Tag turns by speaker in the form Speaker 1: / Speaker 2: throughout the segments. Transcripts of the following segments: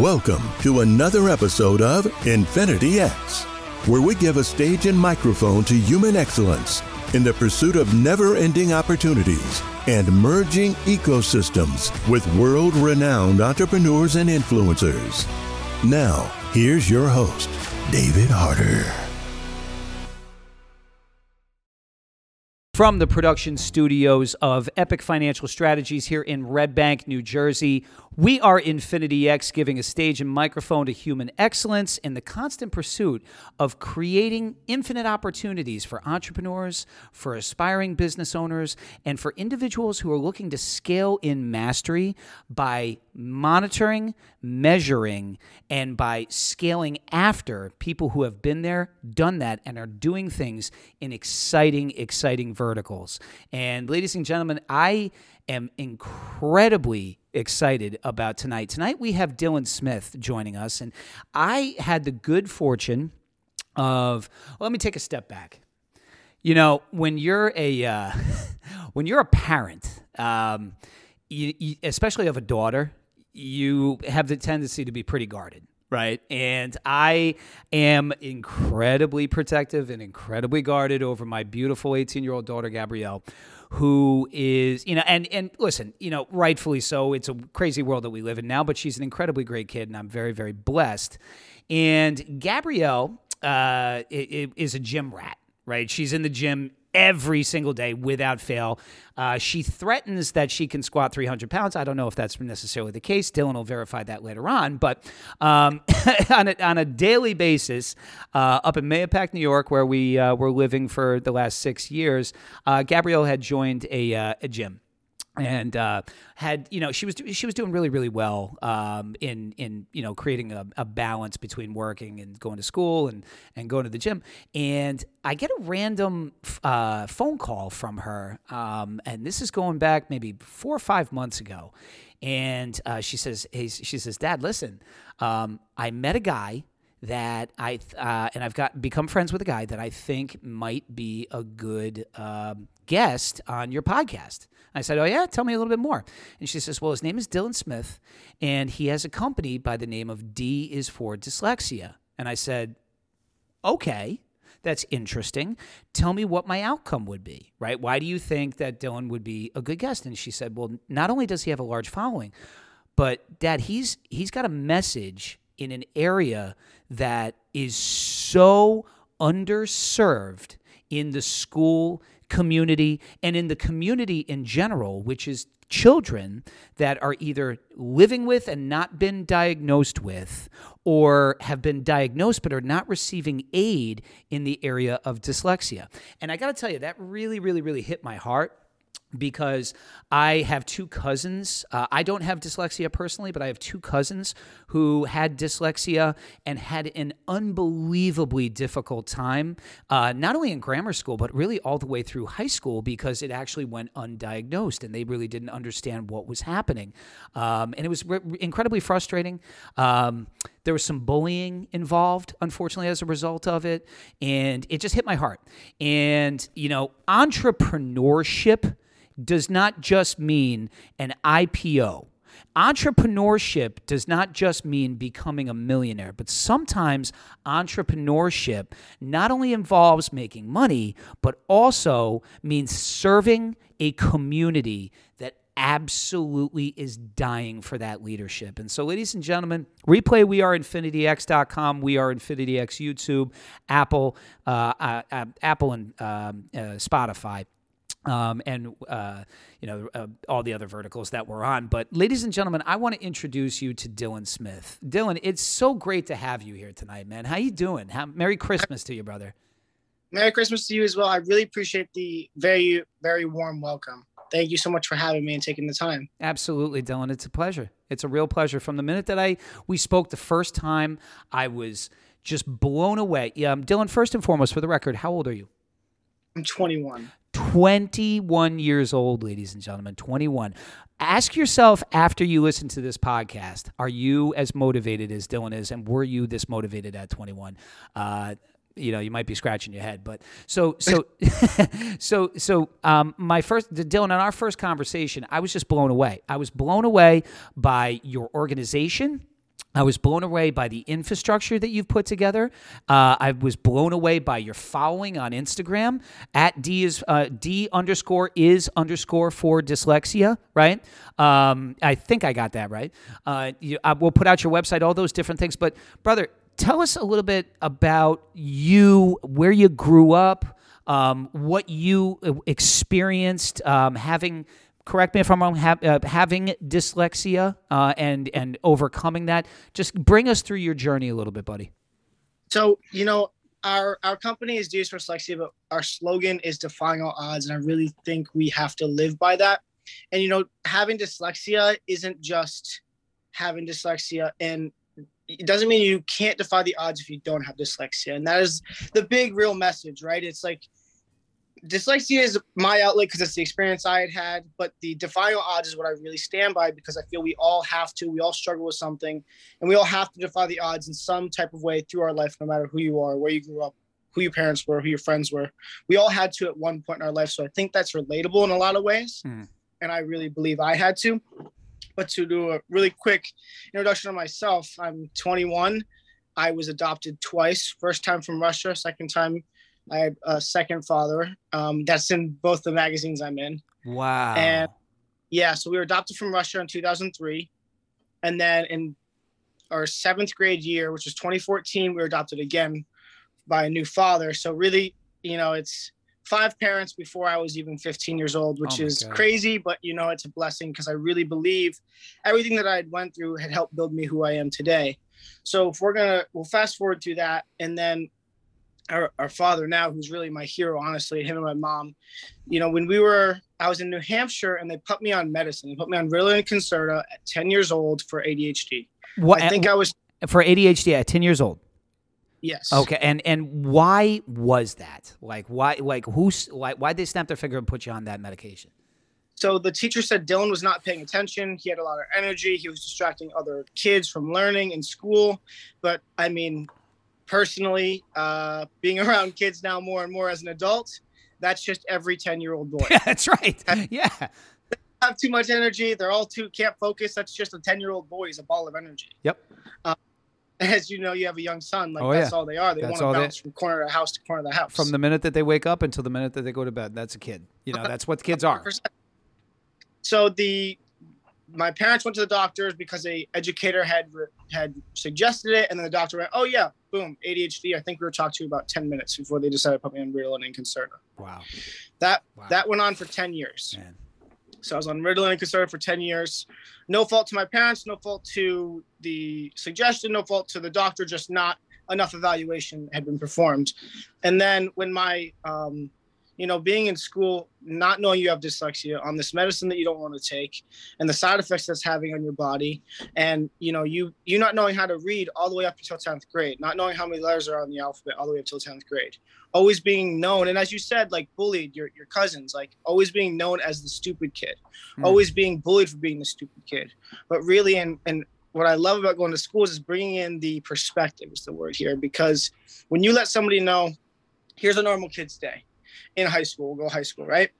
Speaker 1: Welcome to another episode of Infinity X, where we give a stage and microphone to human excellence in the pursuit of never ending opportunities and merging ecosystems with world renowned entrepreneurs and influencers. Now, here's your host, David Harder.
Speaker 2: From the production studios of Epic Financial Strategies here in Red Bank, New Jersey, we are Infinity X, giving a stage and microphone to human excellence in the constant pursuit of creating infinite opportunities for entrepreneurs, for aspiring business owners, and for individuals who are looking to scale in mastery by monitoring, measuring, and by scaling after people who have been there, done that, and are doing things in exciting, exciting verticals. And ladies and gentlemen, I am incredibly excited about tonight. Tonight we have Dylan Smith joining us, and I had the good fortune of. Well, let me take a step back. You know, when you're a uh, when you're a parent, um, you, you, especially of a daughter, you have the tendency to be pretty guarded right? And I am incredibly protective and incredibly guarded over my beautiful 18 year old daughter, Gabrielle, who is, you know, and, and listen, you know, rightfully so. It's a crazy world that we live in now, but she's an incredibly great kid, and I'm very, very blessed. And Gabrielle uh, is a gym rat, right? She's in the gym every single day without fail. Uh, she threatens that she can squat 300 pounds. I don't know if that's necessarily the case. Dylan will verify that later on. But um, on, a, on a daily basis, uh, up in Mahopac, New York, where we uh, were living for the last six years, uh, Gabrielle had joined a, uh, a gym and uh, had you know she was she was doing really really well um, in in you know creating a, a, balance between working and going to school and and going to the gym. And I get a random uh, phone call from her um, and this is going back maybe four or five months ago. And uh, she says she says Dad listen um, I met a guy that I uh, and I've got become friends with a guy that I think might be a good um, guest on your podcast. I said, "Oh yeah, tell me a little bit more." And she says, "Well, his name is Dylan Smith, and he has a company by the name of D is for Dyslexia." And I said, "Okay." That's interesting. Tell me what my outcome would be, right? Why do you think that Dylan would be a good guest? And she said, Well, not only does he have a large following, but dad, he's he's got a message in an area that is so underserved in the school community and in the community in general, which is children that are either living with and not been diagnosed with, or have been diagnosed but are not receiving aid in the area of dyslexia. And I got to tell you, that really, really, really hit my heart because I have two cousins. Uh, I don't have dyslexia personally, but I have two cousins who had dyslexia and had an unbelievably difficult time, uh, not only in grammar school, but really all the way through high school because it actually went undiagnosed and they really didn't understand what was happening. Um, and it was re- incredibly frustrating. Um, there was some bullying involved, unfortunately, as a result of it. And it just hit my heart. And, you know, entrepreneurship does not just mean an IPO. Entrepreneurship does not just mean becoming a millionaire, but sometimes entrepreneurship not only involves making money, but also means serving a community that absolutely is dying for that leadership. And so, ladies and gentlemen, replay we are infinityx.com. We are InfinityX YouTube, Apple, uh, uh, Apple and um, uh, Spotify um, and uh, you know uh, all the other verticals that we're on. But ladies and gentlemen, I want to introduce you to Dylan Smith. Dylan, it's so great to have you here tonight, man. How you doing? How, Merry Christmas to you, brother.
Speaker 3: Merry Christmas to you as well. I really appreciate the very very warm welcome. Thank you so much for having me and taking the time.
Speaker 2: Absolutely, Dylan. It's a pleasure. It's a real pleasure. From the minute that I we spoke the first time, I was just blown away. Um, Dylan, first and foremost, for the record, how old are you?
Speaker 3: I'm 21.
Speaker 2: 21 years old, ladies and gentlemen. 21. Ask yourself after you listen to this podcast, are you as motivated as Dylan is? And were you this motivated at 21? Uh, you know, you might be scratching your head, but so, so, so, so, um, my first, Dylan, in our first conversation, I was just blown away. I was blown away by your organization I was blown away by the infrastructure that you've put together. Uh, I was blown away by your following on Instagram at D is uh, D underscore is underscore for dyslexia, right? Um, I think I got that right. Uh, you, I will put out your website, all those different things. But brother, tell us a little bit about you, where you grew up, um, what you uh, experienced um, having correct me if I'm wrong, ha- uh, having dyslexia uh, and and overcoming that. Just bring us through your journey a little bit, buddy.
Speaker 3: So you know, our our company is D is for Dyslexia, but our slogan is defying all odds, and I really think we have to live by that. And you know, having dyslexia isn't just having dyslexia, and it doesn't mean you can't defy the odds if you don't have dyslexia. And that is the big real message, right? It's like dyslexia is my outlet because it's the experience I had had, but the defying odds is what I really stand by because I feel we all have to, we all struggle with something, and we all have to defy the odds in some type of way through our life, no matter who you are, where you grew up, who your parents were, who your friends were. We all had to at one point in our life. So I think that's relatable in a lot of ways. Mm. And I really believe I had to. But to do a really quick introduction of myself, I'm 21. I was adopted twice. First time from Russia, second time I had a second father. Um, that's in both the magazines I'm in.
Speaker 2: Wow.
Speaker 3: And yeah, so we were adopted from Russia in 2003. And then in our seventh grade year, which was 2014, we were adopted again by a new father. So really, you know, it's five parents before I was even 15 years old, which oh is God. crazy, but you know, it's a blessing because I really believe everything that I had went through had helped build me who I am today. So if we're gonna, we'll fast forward through that, and then our, our father now, who's really my hero, honestly, him and my mom. You know, when we were, I was in New Hampshire and they put me on medicine. They put me on Ritalin and Concerta at 10 years old for ADHD.
Speaker 2: What I think uh, I was for ADHD at 10 years old.
Speaker 3: Yes.
Speaker 2: Okay. And and why was that? Like why like who's like why they snap their finger and put you on that medication?
Speaker 3: So the teacher said Dylan was not paying attention. He had a lot of energy. He was distracting other kids from learning in school. But I mean, personally, uh, being around kids now more and more as an adult, that's just every 10 year old boy.
Speaker 2: that's right. Yeah.
Speaker 3: They have too much energy. They're all too, can't focus. That's just a 10 year old boy. He's a ball of energy.
Speaker 2: Yep.
Speaker 3: Uh, as you know, you have a young son. Like oh, that's yeah. all they are. They want to bounce they, from corner of the house to corner of the house.
Speaker 2: From the minute that they wake up until the minute that they go to bed. That's a kid. You know, that's what kids are.
Speaker 3: So the my parents went to the doctors because a educator had had suggested it, and then the doctor went, "Oh yeah, boom, ADHD." I think we were talking to about ten minutes before they decided to put me on Ritalin and Concerta.
Speaker 2: Wow,
Speaker 3: that wow. that went on for ten years. Man. So I was on Ritalin and Concerta for ten years. No fault to my parents, no fault to the suggestion, no fault to the doctor. Just not enough evaluation had been performed. And then when my um, you know, being in school, not knowing you have dyslexia on this medicine that you don't want to take and the side effects that's having on your body. And, you know, you, you not knowing how to read all the way up until 10th grade, not knowing how many letters are on the alphabet all the way up till 10th grade, always being known. And as you said, like bullied your, your cousins, like always being known as the stupid kid, mm. always being bullied for being the stupid kid. But really, and, and what I love about going to schools is bringing in the perspective is the word here, because when you let somebody know, here's a normal kid's day in high school. We'll go high school, right?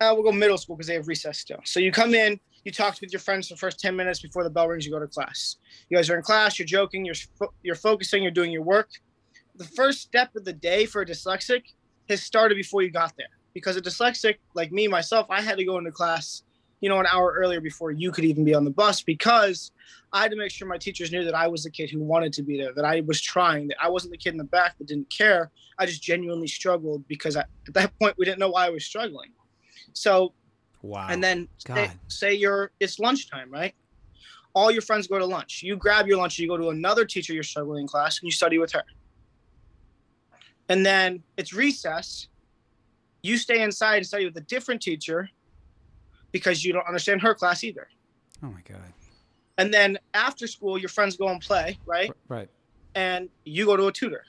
Speaker 3: Uh, we'll go middle school because they have recess still. So you come in, you talk with your friends for the first 10 minutes before the bell rings, you go to class. You guys are in class, you're joking, you're, fo- you're focusing, you're doing your work. The first step of the day for a dyslexic has started before you got there. Because a dyslexic, like me, myself, I had to go into class, you know, an hour earlier before you could even be on the bus because I had to make sure my teachers knew that I was the kid who wanted to be there, that I was trying, that I wasn't the kid in the back that didn't care. I just genuinely struggled because I, at that point we didn't know why I was struggling. So,
Speaker 2: wow.
Speaker 3: And then say, say you're it's lunchtime, right? All your friends go to lunch. You grab your lunch, you go to another teacher you're struggling in class, and you study with her. And then it's recess. You stay inside and study with a different teacher because you don't understand her class either.
Speaker 2: Oh my god.
Speaker 3: And then after school your friends go and play right?
Speaker 2: Right.
Speaker 3: And you go to a tutor.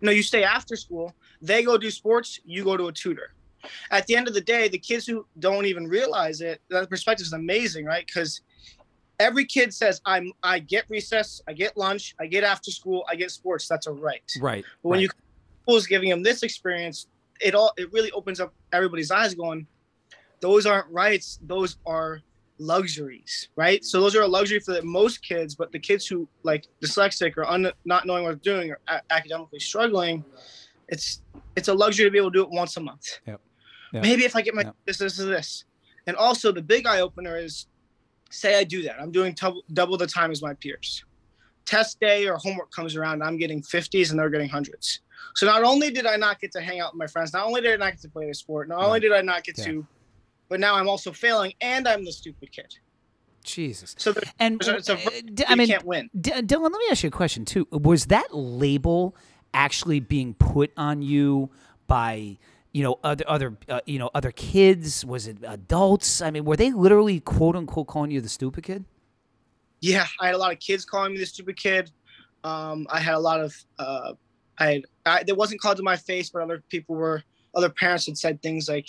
Speaker 3: No you stay after school. They go do sports. You go to a tutor. At the end of the day the kids who don't even realize it that perspective is amazing right? Because every kid says i'm i get recess i get lunch i get after school i get sports. That's a right.
Speaker 2: Right
Speaker 3: but when
Speaker 2: right.
Speaker 3: you schools giving them this experience it all it really opens up everybody's eyes going those aren't rights those are luxuries, right? So those are a luxury for the, most kids, but the kids who like dyslexic or un, not knowing what they're doing or a- academically struggling, it's it's a luxury to be able to do it once a month.
Speaker 2: Yep. Yep.
Speaker 3: Maybe if I get my
Speaker 2: Yep.
Speaker 3: this, this, and this, and also the big eye opener is, say I do that, I'm doing tou- double the time as my peers. Test day or homework comes around, I'm getting 50s and they're getting hundreds. So not only did I not get to hang out with my friends, not only did I not get to play the sport, not only did I not get
Speaker 2: Yeah.
Speaker 3: to, but now I'm also failing and I'm the stupid kid.
Speaker 2: Jesus.
Speaker 3: So there,
Speaker 2: And
Speaker 3: So it's a-
Speaker 2: uh, D-
Speaker 3: you
Speaker 2: mean,
Speaker 3: can't win.
Speaker 2: D- Dylan, let me ask you a question too. Was that label actually being put on you by you know other other uh, you know other kids? Was it adults? I mean, were they literally quote unquote calling you the stupid kid?
Speaker 3: Yeah, I had a lot of kids calling me the stupid kid. Um, I had a lot of, uh, I had, I, it wasn't called to my face, but other people were, other parents had said things like,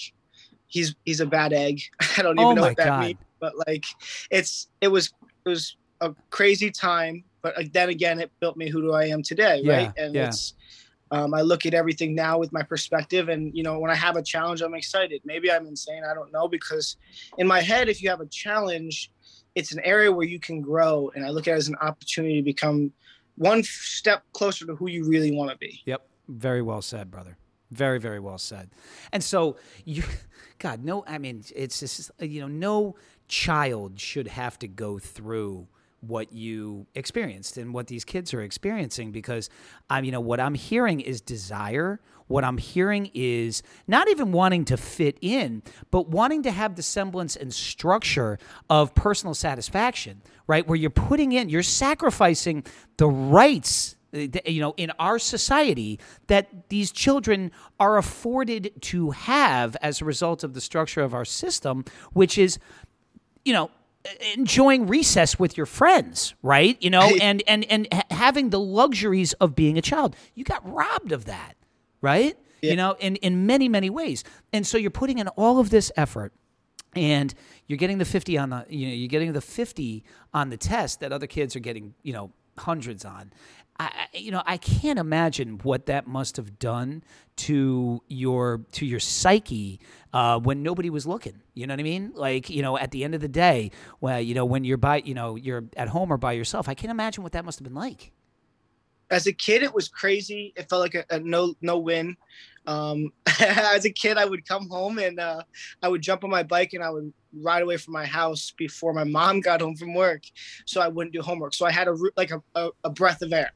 Speaker 3: he's, he's a bad egg. I don't even
Speaker 2: Oh
Speaker 3: know what that
Speaker 2: God.
Speaker 3: means, but like, it's, it was, it was a crazy time, but then again, it built me who do I am today.
Speaker 2: Yeah,
Speaker 3: Right. And
Speaker 2: yeah.
Speaker 3: it's, um, I look at everything now with my perspective and, you know, when I have a challenge, I'm excited. Maybe I'm insane. I don't know. Because in my head, if you have a challenge, it's an area where you can grow. And I look at it as an opportunity to become one step closer to who you really want to be.
Speaker 2: Yep. Very well said, brother. Very, very well said. And so you, God, no, I mean, it's just, you know, no child should have to go through what you experienced and what these kids are experiencing because I'm, you know, what I'm hearing is desire. What I'm hearing is not even wanting to fit in, but wanting to have the semblance and structure of personal satisfaction, right? Where you're putting in, you're sacrificing the rights you know in our society that these children are afforded to have as a result of the structure of our system which is you know enjoying recess with your friends right? You know and and and having the luxuries of being a child. You got robbed of that right? You know in in many many ways. And so you're putting in all of this effort and you're getting the 50 on the you know you're getting the 50 on the test that other kids are getting you know hundreds on I, you know i can't imagine what that must have done to your to your psyche uh, when nobody was looking you know what i mean like you know at the end of the day well you know when you're by you know you're at home or by yourself i can't imagine what that must have been like
Speaker 3: As a kid, it was crazy. It felt like a, a no no win. Um, as a kid, I would come home and uh, I would jump on my bike and I would ride away from my house before my mom got home from work, so I wouldn't do homework. So I had a like a, a, a breath of air,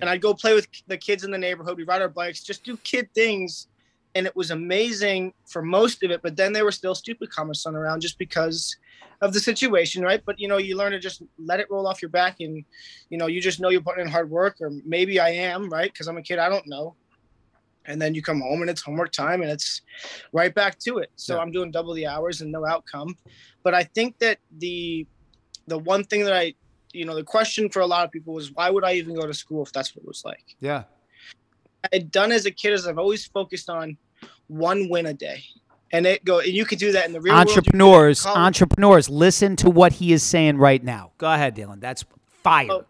Speaker 3: and I'd go play with the kids in the neighborhood. We ride our bikes, just do kid things, and it was amazing for most of it. But then there were still stupid comments thrown around just because of the situation, right? But you know, you learn to just let it roll off your back, and you know, you just know you're putting in hard work, or maybe I am, right? Because I'm a kid, I don't know. And then you come home and it's homework time, and it's right back to it. So
Speaker 2: Yeah.
Speaker 3: I'm doing double the hours and no outcome. But I think that the the one thing that I, you know, the question for a lot of people was, why would I even go to school if that's what it was like?
Speaker 2: yeah
Speaker 3: I had done as a kid is I've always focused on one win a day. And it go and you can do that in the real world, you can do that in
Speaker 2: entrepreneurs entrepreneurs listen to what he is saying right now go ahead dylan that's fire
Speaker 3: Oh,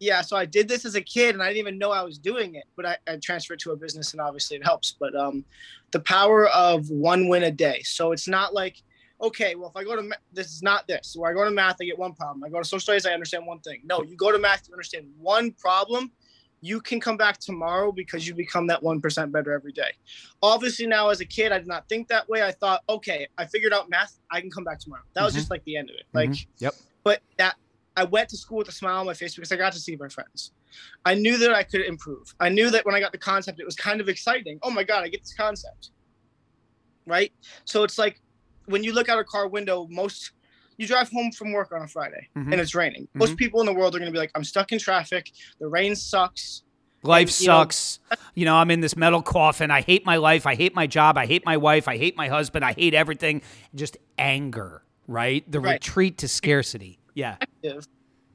Speaker 3: yeah, so I did this as a kid and I didn't even know I was doing it, but I, I transferred to a business and obviously it helps. But um, the power of one win a day. So it's not like, okay, well, if I go to ma- this is not this. Where I go to math, I get one problem. I go to social studies, I understand one thing. No, you go to math, you understand one problem. You can come back tomorrow because you become that 1% better every day. Obviously, now as a kid, I did not think that way. I thought, okay, I figured out math, I can come back tomorrow. That was
Speaker 2: Mhm.
Speaker 3: just like the end of it. Like,
Speaker 2: Mhm. yep
Speaker 3: but that I went to school with a smile on my face because I got to see my friends. I knew that I could improve. I knew that when I got the concept, it was kind of exciting. Oh my God, I get this concept. Right? So it's like when you look out a car window, most you drive home from work on a Friday
Speaker 2: Mhm.
Speaker 3: and it's raining. Most people in the world are going to be like, I'm stuck in traffic. The rain sucks.
Speaker 2: Life
Speaker 3: And, you know-
Speaker 2: sucks. You know, I'm in this metal coffin. I hate my life. I hate my job. I hate my wife. I hate my husband. I hate everything. Just anger, right? The
Speaker 3: Right.
Speaker 2: retreat to scarcity. Yeah.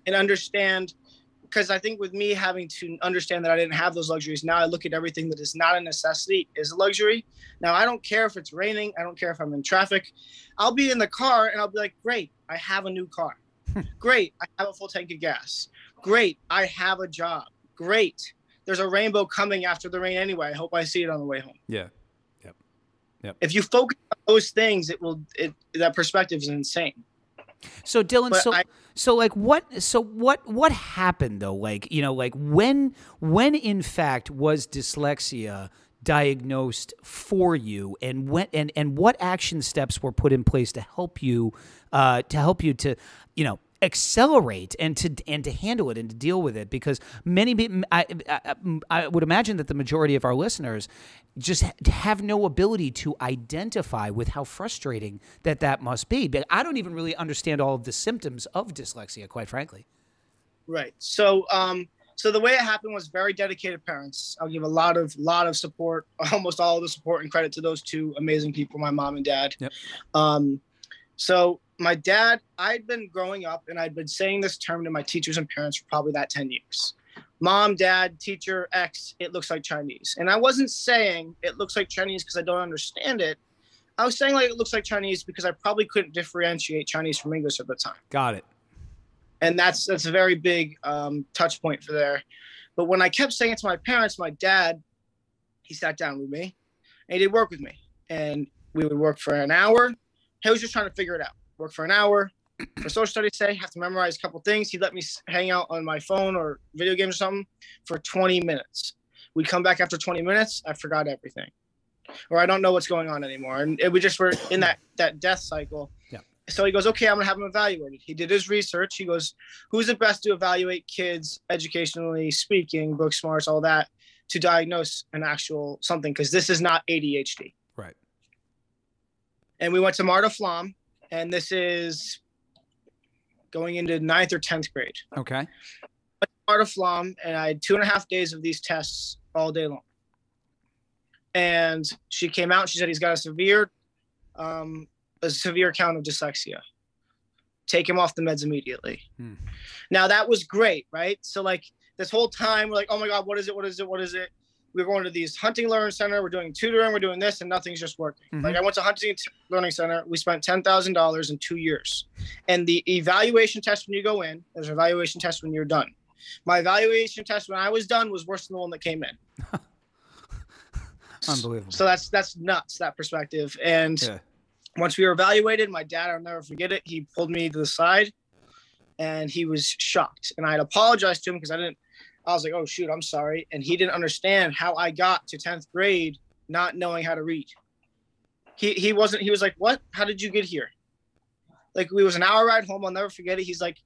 Speaker 3: and understand because I think with me having to understand that I didn't have those luxuries, now I look at everything that is not a necessity is a luxury. Now I don't care if it's raining, I don't care if I'm in traffic. I'll be in the car and I'll be like, great, I have a new car. Hmm. great, I have a full tank of gas. Great, I have a job. Great. There's a rainbow coming after the rain anyway. I hope I see it on the way home.
Speaker 2: Yeah. Yep. Yep.
Speaker 3: If you focus on those things, it will it that perspective is insane.
Speaker 2: So Dylan,
Speaker 3: But
Speaker 2: so
Speaker 3: I-
Speaker 2: so like what so what what happened though? Like, you know, like when when in fact was dyslexia diagnosed for you and when and and what action steps were put in place to help you uh to help you to, you know, accelerate and to and to handle it and to deal with it because many I, I, I would imagine that the majority of our listeners just have no ability to identify with how frustrating that that must be but I don't even really understand all of the symptoms of dyslexia quite frankly
Speaker 3: Right. So, um, so the way it happened was very dedicated parents. I'll give a lot of lot of support, almost all the support and credit to those two amazing people, my mom and dad.
Speaker 2: Yep.
Speaker 3: Um, so my dad, I'd been growing up and I'd been saying this term to my teachers and parents for probably that 10 years. Mom, dad, teacher, X, it looks like Chinese. And I wasn't saying it looks like Chinese because I don't understand it. I was saying like it looks like Chinese because I probably couldn't differentiate Chinese from English at the time
Speaker 2: got it
Speaker 3: and that's that's a very big um, touch point for there. But when I kept saying it to my parents, my dad, he sat down with me, and he did work with me, and we would work for an hour. He was just trying to figure it out. Work for an hour. For social studies, say have to memorize a couple things. He'd let me hang out on my phone or video games or something for 20 minutes. We'd come back after 20 minutes. I forgot everything, or I don't know what's going on anymore, and it, we just were in that that death cycle.
Speaker 2: Yeah.
Speaker 3: So he goes, okay, I'm gonna have him evaluated. He did his research. He goes, who's the best to evaluate kids educationally speaking, book smarts, all that, to diagnose an actual something? Because this is not ADHD.
Speaker 2: right
Speaker 3: And we went to Marta Flom, and this is going into ninth or tenth grade.
Speaker 2: okay
Speaker 3: Marta Flom, and I had two and a half days of these tests all day long. And she came out. She said he's got a severe, um, a severe count of dyslexia. Take him off the meds immediately.
Speaker 2: Hmm.
Speaker 3: Now that was great, right? So like this whole time, we're like, oh my god, what is it? What is it? What is it? We're going to these Huntington Learning Center. We're doing tutoring. We're doing this, and nothing's just working.
Speaker 2: Mhm.
Speaker 3: Like I went to Huntington Learning Center. We spent ten thousand dollars in two years, and the evaluation test when you go in, there's an evaluation test when you're done. My evaluation test when I was done was worse than the one that came in.
Speaker 2: unbelievable
Speaker 3: So that's that's nuts that perspective. And
Speaker 2: Yeah.
Speaker 3: once we were evaluated, my dad, I'll never forget it. He pulled me to the side, and he was shocked. And I had apologized to him because I didn't. I was like, "Oh shoot, I'm sorry," and he didn't understand how I got to tenth grade not knowing how to read. He he wasn't. He was like, "What? How did you get here?" Like we was an hour ride home. I'll never forget it. He's like,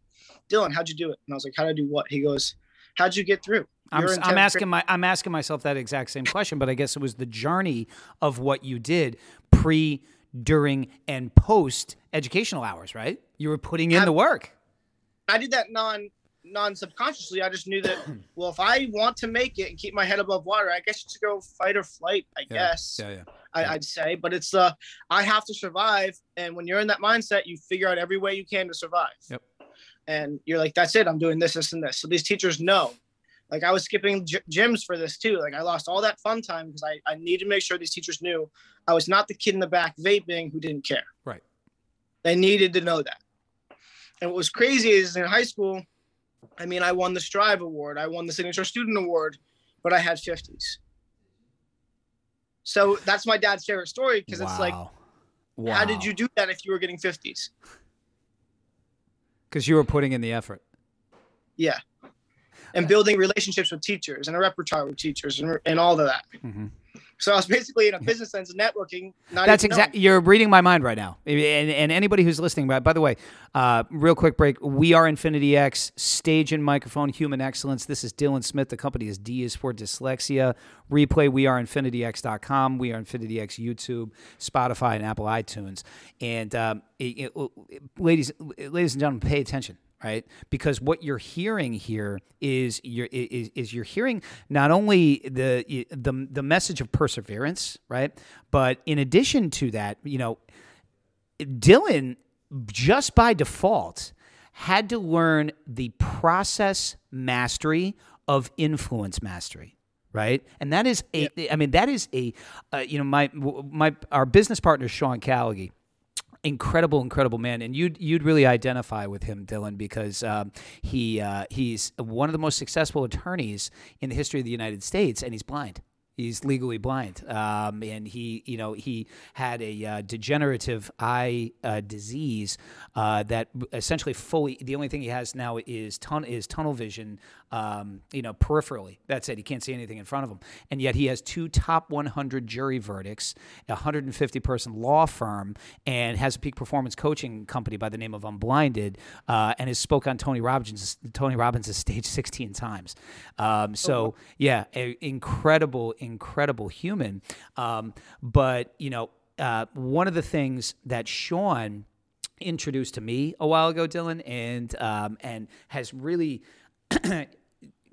Speaker 3: "Dylan, how'd you do it?" And I was like, "How'd I do what?" He goes, "How'd you get through?"
Speaker 2: I'm,
Speaker 3: You're
Speaker 2: s-
Speaker 3: in
Speaker 2: I'm
Speaker 3: 10th
Speaker 2: asking my I'm asking myself that exact same question, but I guess it was the journey of what you did pre, during, and post educational hours, right? You were putting in
Speaker 3: Ab-
Speaker 2: the work.
Speaker 3: I did that non non subconsciously. I just knew that well, if I want to make it and keep my head above water, I guess to go fight or flight. I
Speaker 2: Yeah.
Speaker 3: guess
Speaker 2: Yeah, yeah.
Speaker 3: I, I'd say, but it's uh, I have to survive, and when you're in that mindset, you figure out every way you can to survive.
Speaker 2: Yep.
Speaker 3: And you're like, that's it. I'm doing this, this, and this. So these teachers know. Like I was skipping gy- gyms for this too. Like I lost all that fun time because I, I needed to make sure these teachers knew I was not the kid in the back vaping who didn't care.
Speaker 2: Right.
Speaker 3: They needed to know that. And what was crazy is in high school, I mean, I won the Strive Award, I won the Signature Student Award, but I had 50s. So that's my dad's favorite story because it's like,
Speaker 2: Wow.
Speaker 3: how did you do that if you were getting 50s?
Speaker 2: Because you were putting in the effort.
Speaker 3: Yeah. And building relationships with teachers and a repertoire with teachers and, and all of that.
Speaker 2: Mhm.
Speaker 3: So I was basically in a business sense networking. Not
Speaker 2: That's exactly. You're reading my mind right now, and, and anybody who's listening. By, by the way, uh, real quick break. We are Infinity X, stage and microphone, human excellence. This is Dylan Smith. The company is D is for dyslexia. Replay. We are InfinityX.com. We are Infinity X YouTube, Spotify, and Apple iTunes. And um, it- it- ladies, ladies and gentlemen, pay attention right? Because what you're hearing here is you're is, is you're hearing not only the the the message of perseverance, right? But in addition to that, you know, Dylan just by default had to learn the process mastery of influence mastery right and that is a I mean that is a uh, you know my my our business partner Sean Callagy incredible, incredible man, and you'd you'd really identify with him, Dylan, because um, he uh, he's one of the most successful attorneys in the history of the United States, and he's blind. He's legally blind, um, and he, you know, he had a uh, degenerative eye uh, disease uh, that essentially fully. The only thing he has now is tun- is tunnel vision, um, you know, peripherally. That's it. He can't see anything in front of him, and yet he has two top 100 jury verdicts, a 150 person law firm, and has a peak performance coaching company by the name of Unblinded, uh, and has spoke on Tony Robbins Tony Robbins' stage 16 times. Um, so oh, yeah, a, incredible incredible human. Um, but, you know, uh, one of the things that Sean introduced to me a while ago, Dylan, and um, and has really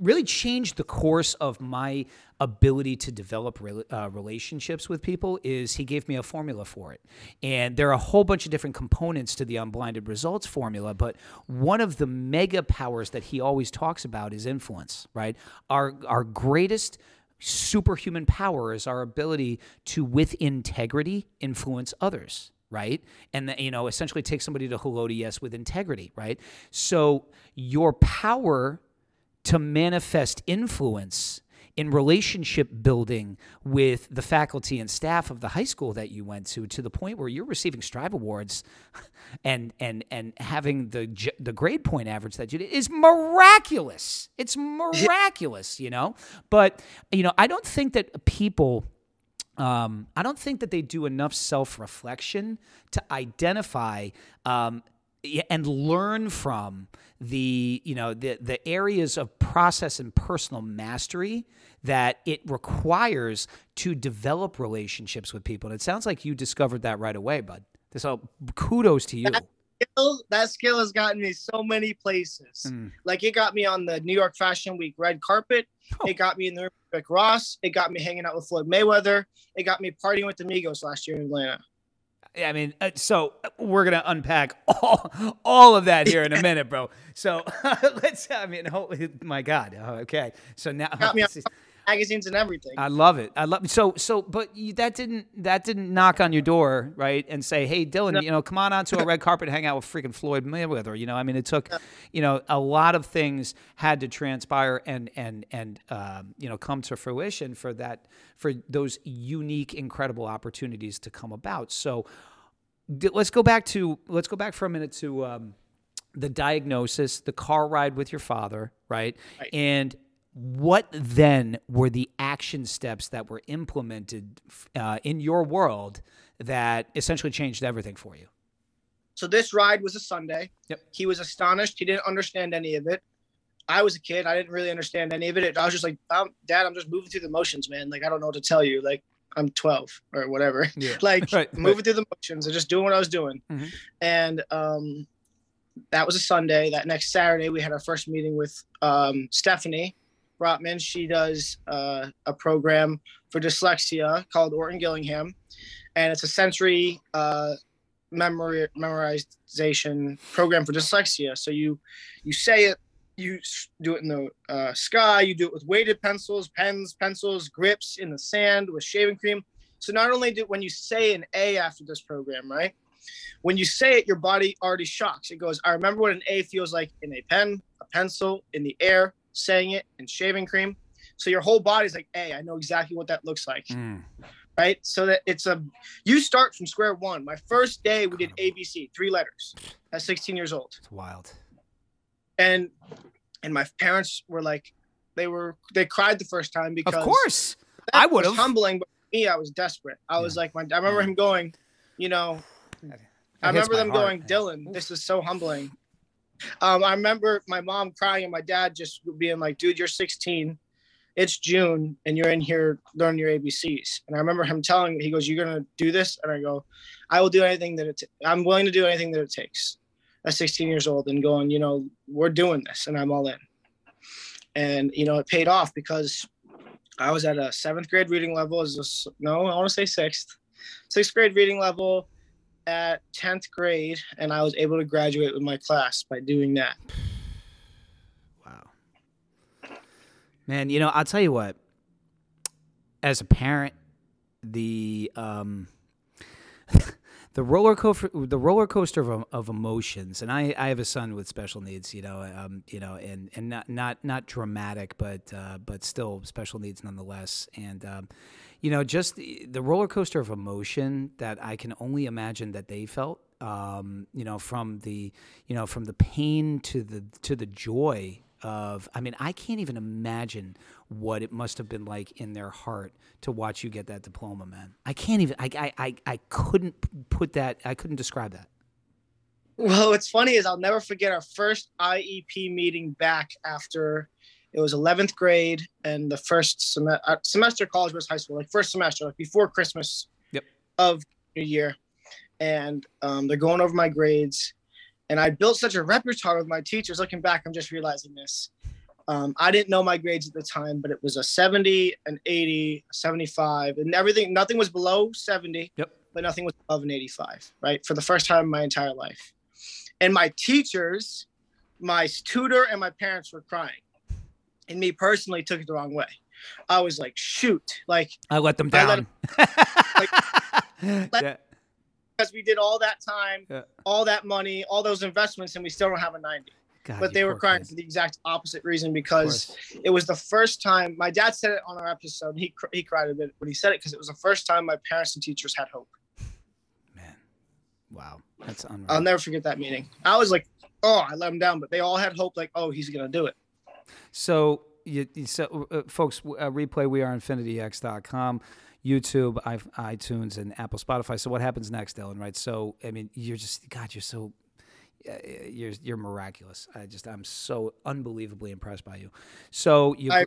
Speaker 2: really changed the course of my ability to develop re- uh, relationships with people is he gave me a formula for it and there are a whole bunch of different components to the unblinded results formula but one of the mega powers that he always talks about is influence right our our greatest superhuman power is our ability to, with integrity, influence others right? And the, you know, essentially take somebody to hello to yes with integrity, right? So your power to manifest influence in relationship building with the faculty and staff of the high school that you went to to the point where you're receiving strive awards and and and having the the grade point average that you did is miraculous. It's miraculous you know? But you know i don't think that people um, I don't think that they do enough self reflection to identify um, and learn from the you know the the areas of process and personal mastery that it requires to develop relationships with people. And it sounds like you discovered that right away, bud. So kudos to you.
Speaker 3: That skill, that skill has gotten me so many places. Mm. Like it got me on the New York Fashion Week red carpet. Oh. It got me in the room Rick Ross. It got me hanging out with Floyd Mayweather. It got me partying with the Migos last year in Atlanta.
Speaker 2: I mean, uh, so uh, we're gonna unpack all all of that here in a minute, bro. So let's. I mean, oh, my God. Okay. So now
Speaker 3: got me on magazines and everything.
Speaker 2: I love it. I love so so. But you, that didn't that didn't knock on your door, right? And say, hey, Dylan, no. you know, come on onto a red carpet, hang out with freaking Floyd Mayweather. You know, I mean, it took, you know, a lot of things had to transpire and and and um, you know come to fruition for that for those unique, incredible opportunities to come about. So let's go back to let's go back for a minute to. Um, the diagnosis, the car ride with your father, right? right. And what then were the action steps that were implemented uh, in your world that essentially changed everything for you?
Speaker 3: So this ride was a Sunday.
Speaker 2: Yep.
Speaker 3: He was astonished. He didn't understand any of it. I was a kid. I didn't really understand any of it. I was just like, Dad, I'm just moving through the motions, man. Like I don't know what to tell you. Like I'm 12 or whatever. Yeah. like right, moving right. through the motions and just doing what I was doing. Mm-hmm. And um, that was a Sunday. That next Saturday, we had our first meeting with um, Stephanie, Rotman. She does uh, a program for dyslexia called Orton Gillingham, and it's a sensory uh, memory memorization program for dyslexia. So you you say it, you do it in the uh, sky, you do it with weighted pencils, pens, pencils, grips in the sand with shaving cream. So not only do when you say an A after this program, right? When you say it, your body already shocks. It goes, I remember what an A feels like in a pen, a pencil, in the air, saying it and shaving cream. So your whole body's like, hey, I know exactly what that looks like. Mm. Right. So that it's a, you start from square one. My first day, we did ABC, three letters at 16 years old.
Speaker 2: It's wild.
Speaker 3: And, and my parents were like, they were, they cried the first time because.
Speaker 2: Of course. I would have.
Speaker 3: humbling, but me, I was desperate. I yeah. was like, my, I remember him going, you know, I remember them heart. going, Dylan, this is so humbling. Um, I remember my mom crying and my dad just being like, dude, you're 16. It's June and you're in here learning your ABCs. And I remember him telling me, he goes, You're going to do this? And I go, I will do anything that it, t- I'm willing to do anything that it takes at 16 years old and going, you know, we're doing this and I'm all in. And, you know, it paid off because I was at a seventh grade reading level. Is this, no, I want to say sixth, sixth grade reading level at 10th grade and I was able to graduate with my class by doing that.
Speaker 2: Wow. Man, you know, I'll tell you what. As a parent, the um the roller coaster the roller coaster of, of emotions and I, I have a son with special needs you know um, you know and, and not not not dramatic but uh, but still special needs nonetheless and um, you know just the, the roller coaster of emotion that I can only imagine that they felt um, you know from the you know from the pain to the to the joy of I mean I can't even imagine what it must have been like in their heart to watch you get that diploma, man. I can't even I I I, couldn't put that I couldn't describe that.
Speaker 3: Well, what's funny is I'll never forget our first IEP meeting back after it was 11th grade and the first sem- uh, semester college was high school, like first semester, like before Christmas
Speaker 2: yep.
Speaker 3: of New Year. And um, they're going over my grades and I built such a repertoire with my teachers. Looking back, I'm just realizing this. Um, I didn't know my grades at the time, but it was a 70, an 80, 75, and everything. Nothing was below 70,
Speaker 2: yep.
Speaker 3: but nothing was above an 85, right? For the first time in my entire life. And my teachers, my tutor, and my parents were crying. And me personally took it the wrong way. I was like, shoot, like
Speaker 2: I let them down. Let,
Speaker 3: like, let, yeah because we did all that time, yeah. all that money, all those investments, and we still don't have a 90. God, but they were crying kid. for the exact opposite reason because it was the first time my dad said it on our episode. He he cried a bit when he said it because it was the first time my parents and teachers had hope.
Speaker 2: Man, wow, that's unreal.
Speaker 3: I'll never forget that meeting. I was like, oh, I let him down, but they all had hope. Like, oh, he's gonna do it.
Speaker 2: So you, so uh, folks, uh, replay we are infinityx.com. YouTube, iTunes, and Apple, Spotify. So what happens next, Dylan? Right? So I mean, you're just God. You're so you're you're miraculous. I just I'm so unbelievably impressed by you. So you, I,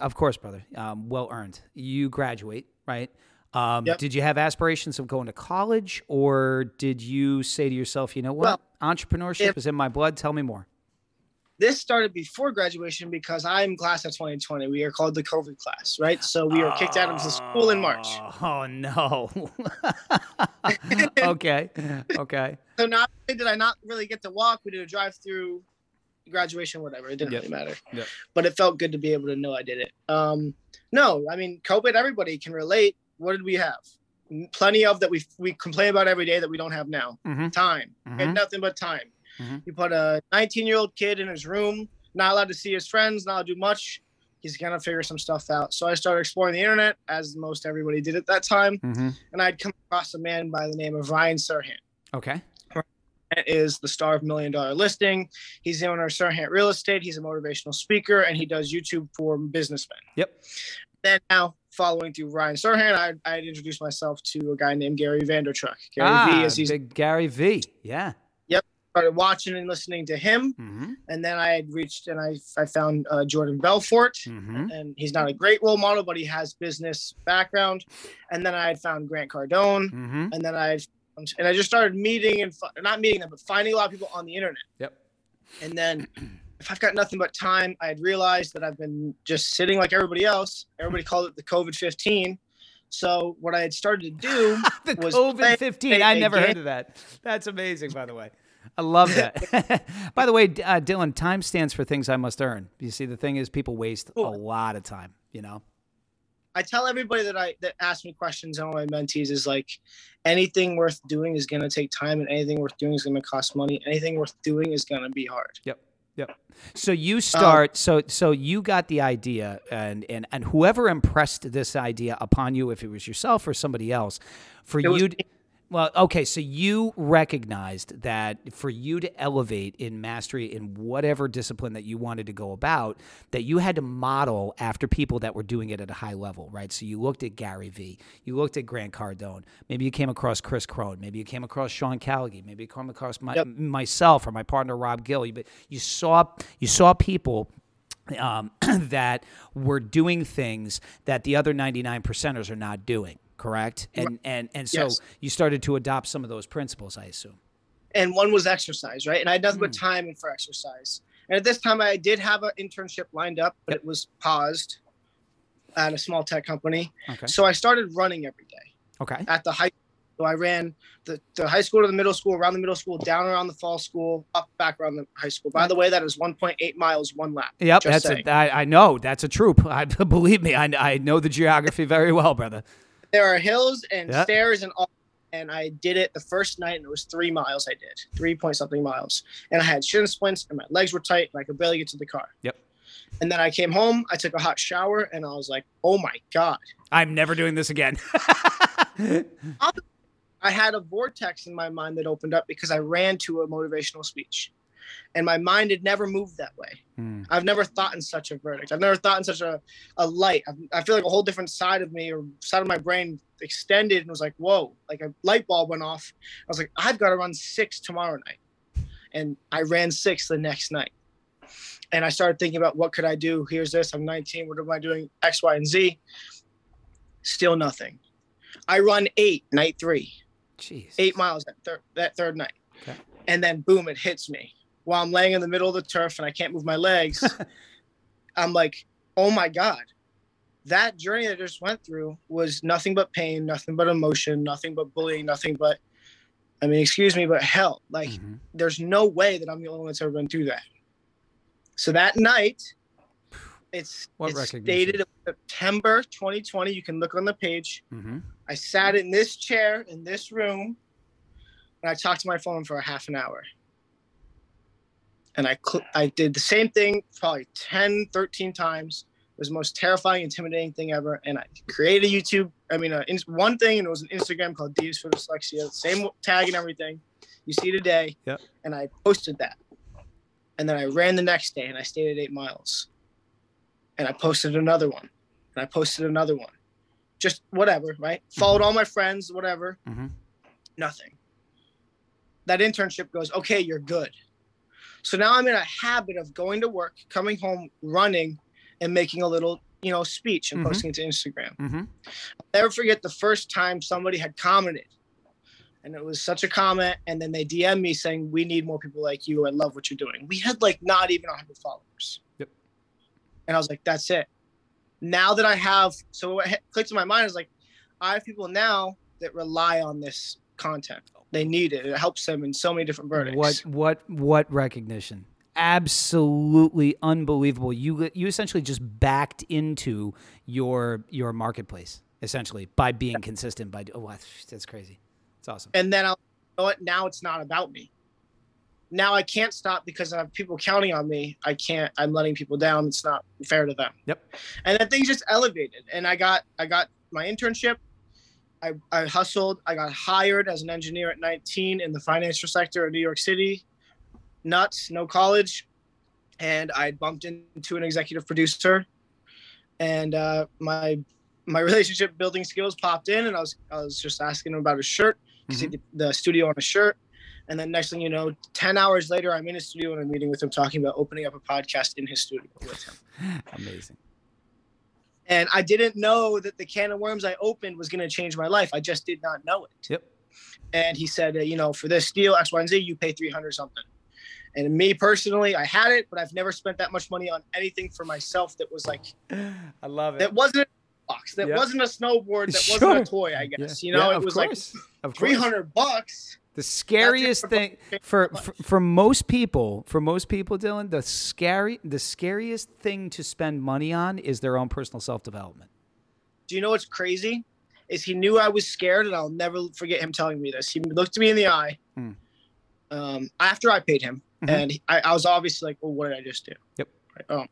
Speaker 2: of course, brother, um, well earned. You graduate, right? Um, yep. Did you have aspirations of going to college, or did you say to yourself, you know what, well, entrepreneurship if, is in my blood? Tell me more.
Speaker 3: This started before graduation because I'm class of 2020. We are called the COVID class, right? So we were kicked out of the school in March.
Speaker 2: Oh no. okay. Okay.
Speaker 3: So not only did I not really get to walk, we did a drive-through graduation, whatever. It didn't yep. really matter. Yep. But it felt good to be able to know I did it. Um, no, I mean COVID. Everybody can relate. What did we have? Plenty of that we we complain about every day that we don't have now.
Speaker 2: Mm-hmm.
Speaker 3: Time
Speaker 2: mm-hmm.
Speaker 3: and nothing but time. Mm-hmm. You put a 19 year old kid in his room, not allowed to see his friends, not allowed to do much. He's gonna figure some stuff out. So I started exploring the internet, as most everybody did at that time,
Speaker 2: mm-hmm.
Speaker 3: and I'd come across a man by the name of Ryan Serhant.
Speaker 2: Okay.
Speaker 3: Is the star of Million Dollar Listing. He's the owner of Serhant Real Estate. He's a motivational speaker, and he does YouTube for businessmen.
Speaker 2: Yep.
Speaker 3: Then now, following through Ryan Serhant, I I'd introduced myself to a guy named Gary Vaynerchuk. Gary
Speaker 2: ah, V, as he's big Gary V. Yeah
Speaker 3: started watching and listening to him.
Speaker 2: Mm-hmm.
Speaker 3: And then I had reached and I, I found uh, Jordan Belfort.
Speaker 2: Mm-hmm.
Speaker 3: And he's not a great role model, but he has business background. And then I had found Grant Cardone.
Speaker 2: Mm-hmm.
Speaker 3: And then I and I just started meeting and not meeting them, but finding a lot of people on the internet.
Speaker 2: Yep.
Speaker 3: And then if I've got nothing but time, I had realized that I've been just sitting like everybody else. Everybody called it the COVID 15. So what I had started to do
Speaker 2: the
Speaker 3: was
Speaker 2: COVID 15. I never heard of that. That's amazing, by the way. I love that. By the way, uh, Dylan, time stands for things I must earn. You see, the thing is, people waste a lot of time. You know.
Speaker 3: I tell everybody that I that asks me questions on my mentees is like, anything worth doing is going to take time, and anything worth doing is going to cost money. Anything worth doing is going to be hard.
Speaker 2: Yep. Yep. So you start. Um, so so you got the idea, and and and whoever impressed this idea upon you, if it was yourself or somebody else, for you. Was, well, okay, so you recognized that for you to elevate in mastery in whatever discipline that you wanted to go about, that you had to model after people that were doing it at a high level, right? So you looked at Gary Vee, you looked at Grant Cardone, maybe you came across Chris Crone, maybe you came across Sean Callagy, maybe you came across my, yep. myself or my partner Rob Gill. But you saw you saw people um, that were doing things that the other 99 percenters are not doing correct? And and and so yes. you started to adopt some of those principles, I assume.
Speaker 3: And one was exercise, right? And I had nothing mm. but hmm. time for exercise. And at this time, I did have an internship lined up, but it was paused at a small tech company.
Speaker 2: Okay.
Speaker 3: So I started running every day.
Speaker 2: Okay.
Speaker 3: At the high, so I ran the, the high school to the middle school, around the middle school, down around the fall school, up back around the high school. By the way, that is 1.8 miles one lap.
Speaker 2: Yep, that's a, I, I know that's a troop. I believe me. I, I know the geography very well, brother
Speaker 3: there are hills and stairs and all and I did it the first night, and it was three miles. I did three point something miles, and I had shin splints, and my legs were tight, and I could barely get to the car.
Speaker 2: Yep.
Speaker 3: And then I came home, I took a hot shower, and I was like, "Oh my god!"
Speaker 2: I'm never doing this again.
Speaker 3: I had a vortex in my mind that opened up because I ran to a motivational speech. And my mind had never moved that way.
Speaker 2: Hmm.
Speaker 3: I've never thought in such a verdict. I've never thought in such a, a light. I've, I feel like a whole different side of me or side of my brain extended and was like, whoa, like a light bulb went off. I was like, I've got to run six tomorrow night. And I ran six the next night. And I started thinking about what could I do? Here's this. I'm 19. What am I doing? X, Y, and Z. Still nothing. I run eight night three
Speaker 2: Jeez.
Speaker 3: eight miles that third that third night.
Speaker 2: Okay.
Speaker 3: And then boom, it hits me while I'm laying in the middle of the turf and I can't move my legs. I'm like, oh my God. That journey that I just went through was nothing but pain, nothing but emotion, nothing but bullying, nothing but I mean, excuse me, but hell. Like
Speaker 2: Mhm.
Speaker 3: there's no way that I'm the only one that's ever been through that. So that night, it's
Speaker 2: What
Speaker 3: it's dated September 2020. You can look on the page.
Speaker 2: Mhm.
Speaker 3: I sat in this chair in this room and I talked to my phone for a half an hour. And I cl- I did the same thing probably 10, 13 times. It was the most terrifying, intimidating thing ever. And I created a YouTube, I mean, a, one thing, and it was an Instagram called D's for Dyslexia, same tag and everything. You see today.
Speaker 2: Yep.
Speaker 3: And I posted that. And then I ran the next day and I stayed at eight miles. And I posted another one. And I posted another one just whatever, right? Followed all my friends, whatever.
Speaker 2: Mhm.
Speaker 3: Nothing. That internship goes, okay, you're good. So now I'm in a habit of going to work, coming home, running, and making a little, you know, speech and
Speaker 2: Mhm.
Speaker 3: posting it to Instagram.
Speaker 2: Mhm.
Speaker 3: I'll never forget the first time somebody had commented. And it was such a comment. And then they DM me saying, We need more people like you. I love what you're doing. We had like not even 100 followers.
Speaker 2: Yep.
Speaker 3: And I was like, That's it. Now that I have, so what clicked in my mind is like, I have people now that rely on this content. They need it. It helps them in so many different verdicts.
Speaker 2: What what what recognition? Absolutely unbelievable. You you essentially just backed into your your marketplace essentially by being consistent. By oh, that's, that's crazy. It's awesome.
Speaker 3: and then I'll you know what now it's not about me. Now I can't stop because I have people counting on me. I can't. I'm letting people down. It's not fair to them.
Speaker 2: Yep.
Speaker 3: And then things just elevated, and I got I got my internship. I, I hustled. I got hired as an engineer at 19 in the financial sector of New York City. Nuts, no college, and I bumped into an executive producer, and uh, my my relationship building skills popped in, and I was I was just asking him about his shirt because
Speaker 2: Mhm.
Speaker 3: he did the studio on a shirt. And then next thing you know, 10 hours later, I'm in his studio and I'm meeting with him talking about opening up a podcast in his studio with him.
Speaker 2: Amazing.
Speaker 3: And I didn't know that the can of worms I opened was going to change my life. I just did not know it.
Speaker 2: Yep.
Speaker 3: And he said, uh, you know, for this deal, X, Y, and Z, you pay 300 something. And me personally, I had it, but I've never spent that much money on anything for myself that was like,
Speaker 2: I love it.
Speaker 3: that wasn't a box, that
Speaker 2: Yeah.
Speaker 3: wasn't a snowboard, that
Speaker 2: Sure.
Speaker 3: wasn't a toy, I guess. You know,
Speaker 2: Yeah,
Speaker 3: it was
Speaker 2: course.
Speaker 3: like 300 bucks.
Speaker 2: The scariest thing for, for for most people, for most people, Dylan, the scary the scariest thing to spend money on is their own personal self development.
Speaker 3: Do you know what's crazy? Is he knew I was scared, and I'll never forget him telling me this. He looked me in the eye
Speaker 2: Hmm.
Speaker 3: um, after I paid him,
Speaker 2: Mhm.
Speaker 3: and he- I, I was obviously like, "Well, what did I just do?"
Speaker 2: Yep.
Speaker 3: Right. Oh,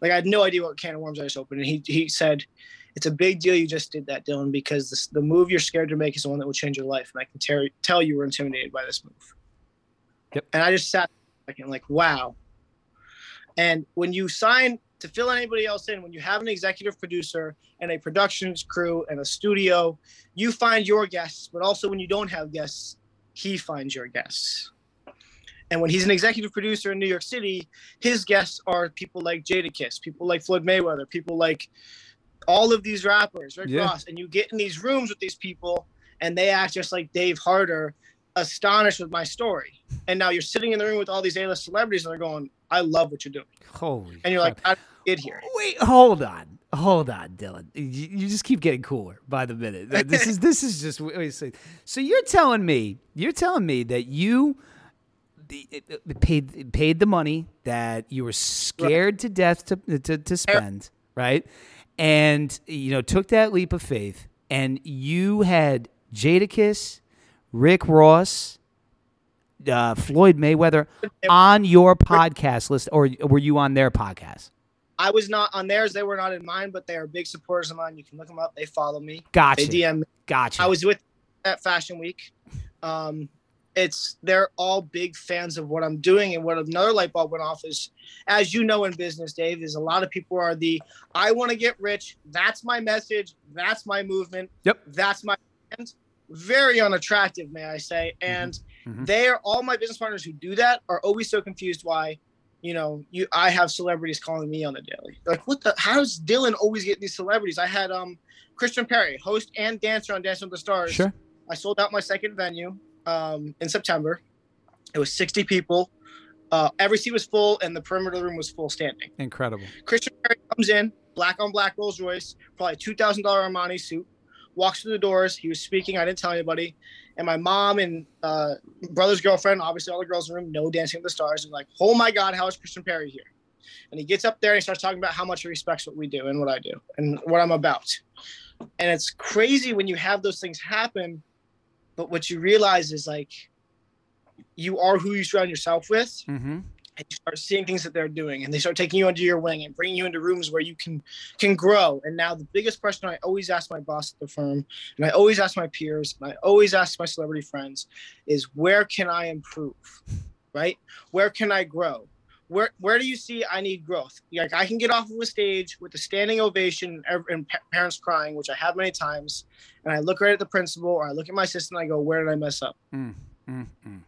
Speaker 3: like I had no idea what can of worms I just opened, and he he said, "It's a big deal you just did that, Dylan, because this, the move you're scared to make is the one that will change your life, and I can tell tell you were intimidated by this move."
Speaker 2: Yep.
Speaker 3: And I just sat back and like, "Wow." And when you sign to fill anybody else in, when you have an executive producer and a productions crew and a studio, you find your guests, but also when you don't have guests, he finds your guests. And when he's an executive producer in New York City, his guests are people like Jadakiss, people like Floyd Mayweather, people like all of these rappers, Rick
Speaker 2: Yeah.
Speaker 3: Ross. And you get in these rooms with these people and they act just like Dave Harder, astonished with my story. And now you're sitting in the room with all these A-list celebrities and they're going, I love what you're doing.
Speaker 2: Holy.
Speaker 3: And you're like, did get here?
Speaker 2: Wait, hold on, hold on, Dylan. You, you just keep getting cooler by the minute. This is this is just. wait a second. So you're telling me, you're telling me that you the- paid paid the money that you were scared to death to, to to spend, right? And you know took that leap of faith, and you had Jadakiss, Rick Ross, uh, Floyd Mayweather on your podcast list, or were you on their podcast?
Speaker 3: I was not on theirs. They were not in mine, but they are big supporters of mine. You can look them up. They follow me.
Speaker 2: Gotcha.
Speaker 3: They DM me.
Speaker 2: Gotcha.
Speaker 3: I was with at Fashion Week. Um, it's they're all big fans of what I'm doing, and what another light bulb went off is, as you know in business, Dave, is a lot of people are the I want to get rich. That's my message. That's my movement.
Speaker 2: Yep.
Speaker 3: That's my brand. Very unattractive, may I say. And
Speaker 2: Mhm.
Speaker 3: they are all my business partners who do that are always so confused why you know, you I have celebrities calling me on the daily. Like, what the? How does Dylan always get these celebrities? I had um Christian Perry, host and dancer on Dancing with the Stars.
Speaker 2: Sure.
Speaker 3: I sold out my second venue um in September. It was 60 people. Uh, every seat was full, and the perimeter of the room was full standing.
Speaker 2: Incredible.
Speaker 3: Christian Perry comes in, black on black Rolls Royce, probably two thousand dollar Armani suit. Walks through the doors. He was speaking. I didn't tell anybody. And my mom and uh, brother's girlfriend, obviously all the girls in the room, know Dancing with the Stars. And like, oh my God, how is Christian Perry here? And he gets up there and he starts talking about how much he respects what we do and what I do and what I'm about. And it's crazy when you have those things happen, but what you realize is like, you are who you surround yourself with
Speaker 2: Mm-hmm.
Speaker 3: and you start seeing things that they're doing and they start taking you under your wing and bringing you into rooms where you can can grow. And now the biggest question i always ask my boss at the firm and i always ask my peers and i always ask my celebrity friends is where can i improve right? Where can i grow where where do you see i need growth like i can get off of a stage with a standing ovation and and pa- parents crying which i have many times and i look right at the principal or i look at my assistant and i go where did i mess up
Speaker 2: Mm, mm, mm.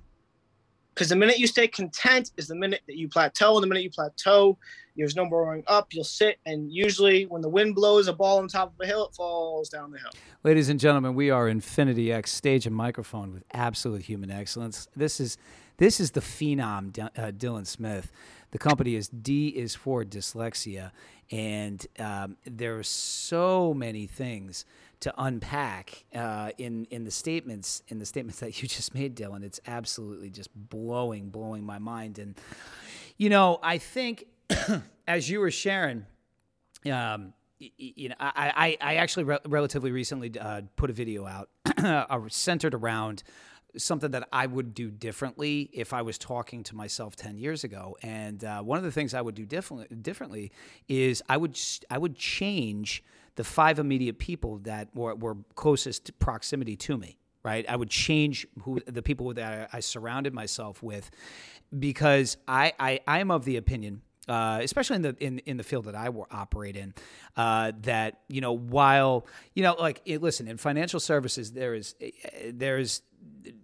Speaker 3: because the minute you stay content is the minute that you plateau and the minute you plateau there's no more going up you'll sit and usually when the wind blows a ball on top of a hill it falls down the hill
Speaker 2: Ladies and gentlemen, we are Infinity X stage and microphone with absolute human excellence. This is this is the phenom D- uh, Dylan Smith. The company is D is for dyslexia, and um, there are so many things to unpack uh, in in the statements in the statements that you just made, Dylan. It's absolutely just blowing blowing my mind. And you know, I think as you were sharing um, you know, I, I, I actually re- relatively recently uh, put a video out uh, centered around something that I would do differently if I was talking to myself 10 years ago. And uh, one of the things I would do differently, differently is I would, I would change the five immediate people that were, were closest proximity to me. Right, I would change who the people that I, I surrounded myself with, because I, I I'm of the opinion uh, especially in the in, in the field that I operate in, uh, that you know while you know like it, listen in financial services there is eh, there is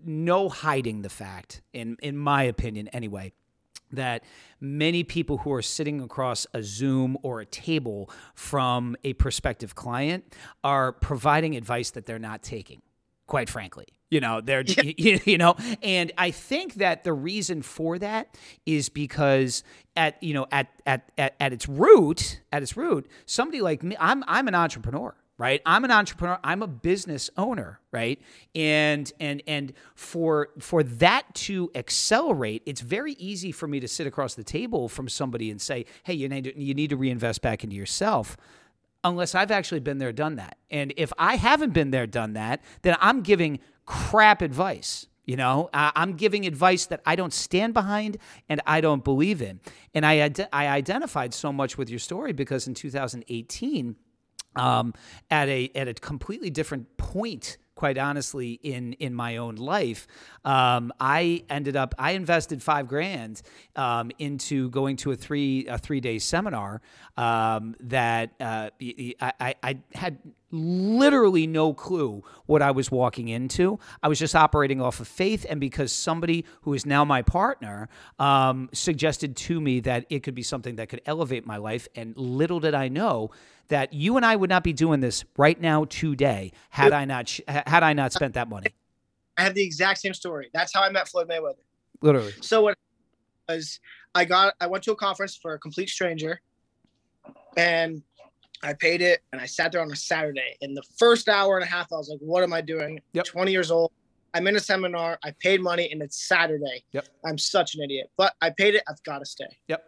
Speaker 2: no hiding the fact in in my opinion anyway that many people who are sitting across a Zoom or a table from a prospective client are providing advice that they're not taking quite frankly. You know, they're you, you know, and I think that the reason for that is because at you know at at at, at its root, at its root, somebody like me, I'm I'm an entrepreneur right? I'm an entrepreneur i'm a business owner right? And and and for for that to accelerate it's very easy for me to sit across the table from somebody and say hey you need to, you need to reinvest back into yourself unless I've actually been there, done that. And if I haven't been there, done that, then I'm giving crap advice. You know, I- I'm giving advice that I don't stand behind and I don't believe in. And I, ide- I identified so much with your story because in 2018, um, at a at a completely different point quite honestly in in my own life um, i ended up i invested five grand um, into going to a three a three day seminar um, that uh, I, I, I had literally no clue what I was walking into. I was just operating off of faith, and because somebody who is now my partner um, suggested to me that it could be something that could elevate my life, and little did I know that you and I would not be doing this right now today had I not sh- had I not spent that money.
Speaker 3: i have the exact same story that's how i met floyd mayweather
Speaker 2: Literally,
Speaker 3: so what was i got i went to a conference for a complete stranger and I paid it and I sat there on a Saturday. In the first hour and a half, I was like, what am I doing?
Speaker 2: Yep.
Speaker 3: 20 years old. I'm in a seminar. I paid money and it's Saturday.
Speaker 2: Yep.
Speaker 3: I'm such an idiot. But I paid it. I've got to stay.
Speaker 2: Yep.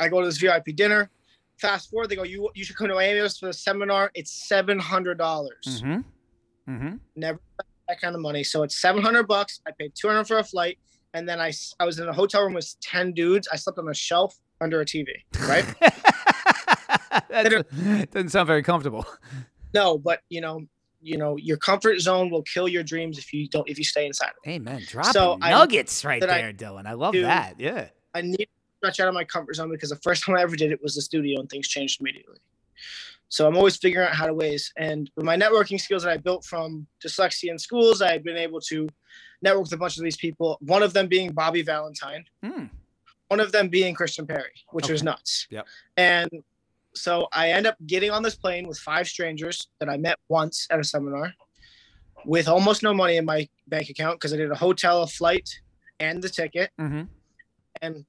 Speaker 3: I go to this VIP dinner. Fast forward, they go, you you should come to Miami for the seminar. It's seven hundred dollars.
Speaker 2: Mm-hmm. Mm-hmm.
Speaker 3: Never that kind of money. So it's 700 bucks. I paid 200 for a flight. And then I I was in a hotel room with 10 dudes. I slept on a shelf under a TV, right?
Speaker 2: that doesn't sound very comfortable.
Speaker 3: no, but you know, you know, your comfort zone will kill your dreams if you don't, if you stay inside of it.
Speaker 2: Amen. Dropping
Speaker 3: So I-
Speaker 2: nuggets right
Speaker 3: that I
Speaker 2: there, Dylan. I love
Speaker 3: do-
Speaker 2: that. Yeah.
Speaker 3: I need to stretch out of my comfort zone because the first time I ever did it was the studio and things changed immediately. So I'm always figuring out how to ways. And with my networking skills that I built from dyslexia in schools, I've been able to network with a bunch of these people. One of them being Bobby Valentine,
Speaker 2: Mm.
Speaker 3: one of them being Christian Perry, which was nuts.
Speaker 2: Yep.
Speaker 3: And so I end up getting on this plane with five strangers that I met once at a seminar with almost no money in my bank account because I did a hotel, a flight, and the ticket
Speaker 2: Mm-hmm.
Speaker 3: and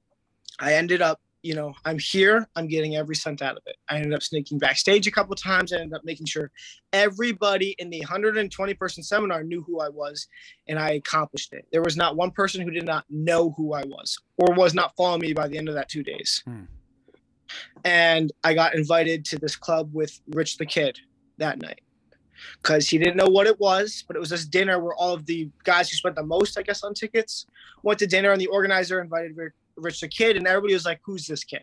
Speaker 3: I ended up, you know, I'm here. I'm getting every cent out of it. I ended up sneaking backstage a couple times. I ended up making sure everybody in the 120 person seminar knew who I was, and I accomplished it. There was not one person who did not know who I was or was not following me by the end of that two days.
Speaker 2: Hmm.
Speaker 3: And I got invited to this club with Rich the Kid that night because he didn't know what it was, but it was this dinner where all of the guys who spent the most, I guess, on tickets went to dinner, and the organizer invited Rich the Kid, and everybody was like, "Who's this kid?"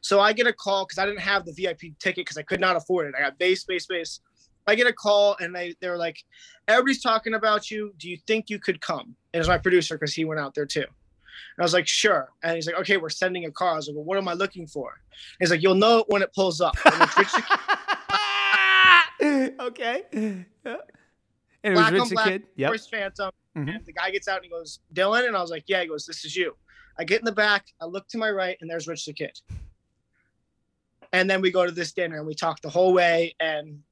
Speaker 3: So I get a call because I didn't have the VIP ticket because I could not afford it. I got base, base, base. I get a call, and they they were like, "Everybody's talking about you. Do you think you could come?" And it was my producer because he went out there too. And I was like, "Sure." And he's like, "Okay, we're sending a car." I was like, "Well, what am I looking for?" And he's like, "You'll know it when it pulls up." And it's Rich the
Speaker 2: okay. Yeah. And it was
Speaker 3: Black
Speaker 2: Rich the
Speaker 3: black,
Speaker 2: Kid. Yep.
Speaker 3: Force Phantom.
Speaker 2: Mhm.
Speaker 3: And the guy gets out and he goes, Dylan. And I was like, yeah. He goes, this is you. I get in the back. I look to my right and there's Rich the Kid. And then we go to this dinner and we talk the whole way. And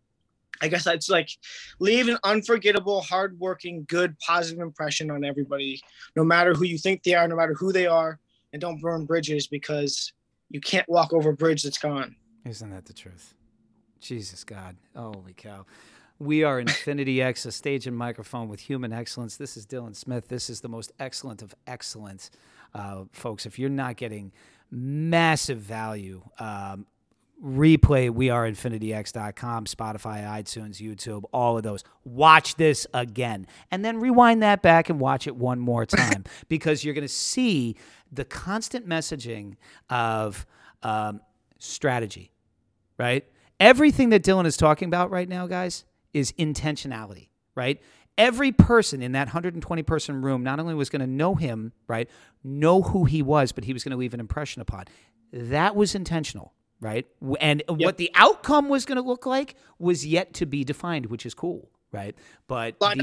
Speaker 3: I guess it's like leave an unforgettable, hardworking, good, positive impression on everybody, no matter who you think they are, no matter who they are. And don't burn bridges because you can't walk over a bridge that's gone.
Speaker 2: Isn't that the truth? Jesus God. Holy cow. We are Infinity X, a stage and microphone with human excellence. This is Dylan Smith. This is the most excellent of excellence. Uh, folks, if you're not getting massive value, um, replay we are weareinfinityx.com, Spotify, iTunes, YouTube, all of those. Watch this again and then rewind that back and watch it one more time because you're going to see the constant messaging of um, strategy, right? Everything that Dylan is talking about right now, guys, is intentionality, right? Every person in that 120 person room not only was going to know him, right, know who he was, but he was going to leave an impression upon. That was intentional, right? And what the outcome was going to look like was yet to be defined, which is cool, right? But the-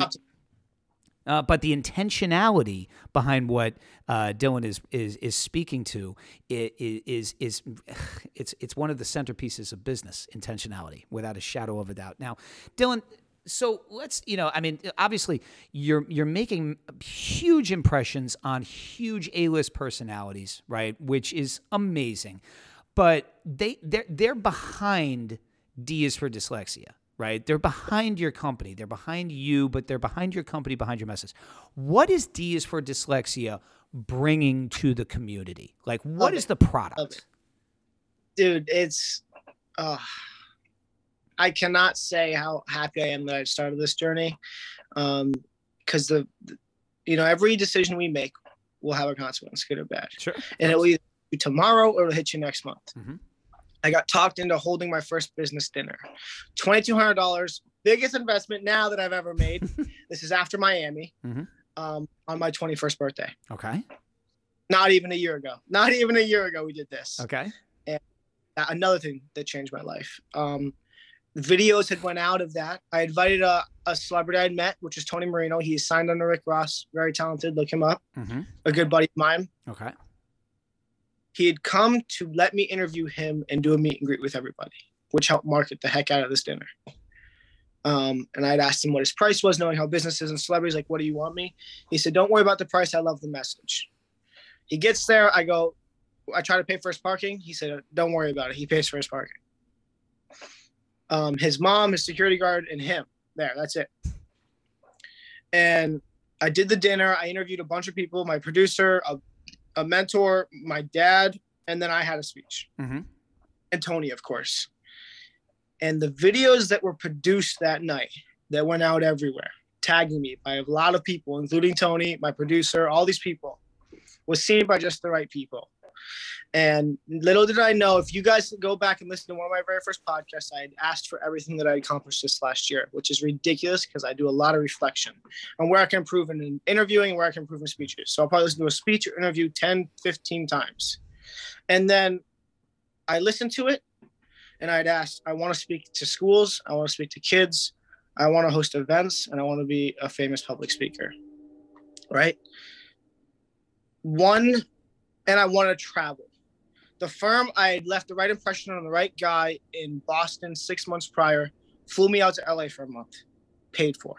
Speaker 2: uh, but the intentionality behind what uh, Dylan is is is speaking to i- i- is is it's it's one of the centerpieces of business intentionality, without a shadow of a doubt. Now, Dylan, so let's you know, I mean, obviously you're you're making huge impressions on huge A list personalities, right? Which is amazing, but they they're they're behind D is for dyslexia right? They're behind your company. They're behind you, but they're behind your company, behind your message. What is D is for dyslexia bringing to the community? Like, what
Speaker 3: Love
Speaker 2: is
Speaker 3: it.
Speaker 2: the product?
Speaker 3: It. dude it's uh i cannot say how happy i am that i've started this journey um because the, the- you know every decision we make will have a consequence good or bad
Speaker 2: Sure.
Speaker 3: and it will you tomorrow or it'll hit you next month
Speaker 2: Mhm.
Speaker 3: i got talked into holding my first business dinner $2200 biggest investment now that i've ever made this is after miami
Speaker 2: Mhm.
Speaker 3: um, on my 21st birthday
Speaker 2: Okay.
Speaker 3: not even a year ago not even a year ago we did this
Speaker 2: Okay.
Speaker 3: And another thing that changed my life. Um, videos had went out of that. I invited a, a celebrity I'd met, which is Tony Marino. He's signed under Rick Ross, very talented. Look him up.
Speaker 2: hmm
Speaker 3: A good buddy of mine.
Speaker 2: Okay.
Speaker 3: He had come to let me interview him and do a meet and greet with everybody, which helped market the heck out of this dinner. Um, and I'd asked him what his price was, knowing how businesses and celebrities like, what do you want me? He said, don't worry about the price. I love the message. He gets there. I go, I try to pay for his parking. He said, don't worry about it. He pays for his parking. Um, his mom, his security guard, and him. There, that's it. And I did the dinner. I interviewed a bunch of people, my producer, a, a mentor, my dad, and then I had a speech.
Speaker 2: hmm
Speaker 3: And Tony, of course. And the videos that were produced that night, that went out everywhere, tagging me by a lot of people, including Tony, my producer, all these people, was seen by just the right people. And little did I know, if you guys go back and listen to one of my very first podcasts, I had asked for everything that I accomplished this last year, which is ridiculous because I do a lot of reflection on where I can improve in interviewing and where I can improve in speeches. So I'll probably listen to a speech or interview 10, 15 times. And then I listened to it and I'd asked, I want to speak to schools, I want to speak to kids, I want to host events, and I want to be a famous public speaker. Right? One, and I want to travel the firm I had left the right impression on the right guy in Boston six months prior flew me out to LA for a month, paid for.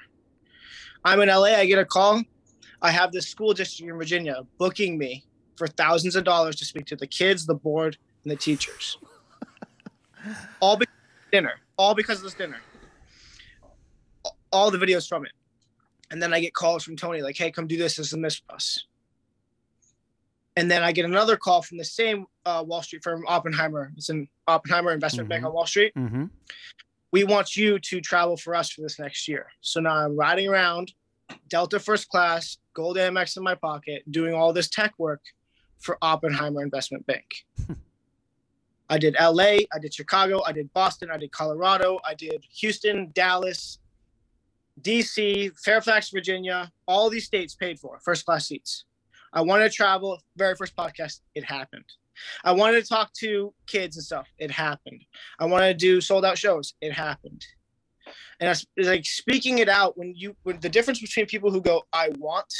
Speaker 3: I'm in LA, I get a call. I have this school district in Virginia booking me for thousands of dollars to speak to the kids, the board, and the teachers. all because of dinner. All because of this dinner. All the videos from it. And then I get calls from Tony like, hey, come do this, this, and this for us. And then I get another call from the same uh, Wall Street firm, Oppenheimer. It's an Oppenheimer Investment mm-hmm. Bank on Wall Street. Mm-hmm. We want you to travel for us for this next year. So now I'm riding around, Delta first class, gold Amex in my pocket, doing all this tech work for Oppenheimer Investment Bank. I did LA, I did Chicago, I did Boston, I did Colorado, I did Houston, Dallas, DC, Fairfax, Virginia, all these states paid for first class seats. I wanted to travel. Very first podcast, it happened. I wanted to talk to kids and stuff. It happened. I wanted to do sold out shows. It happened. And it's like speaking it out when you when the difference between people who go I want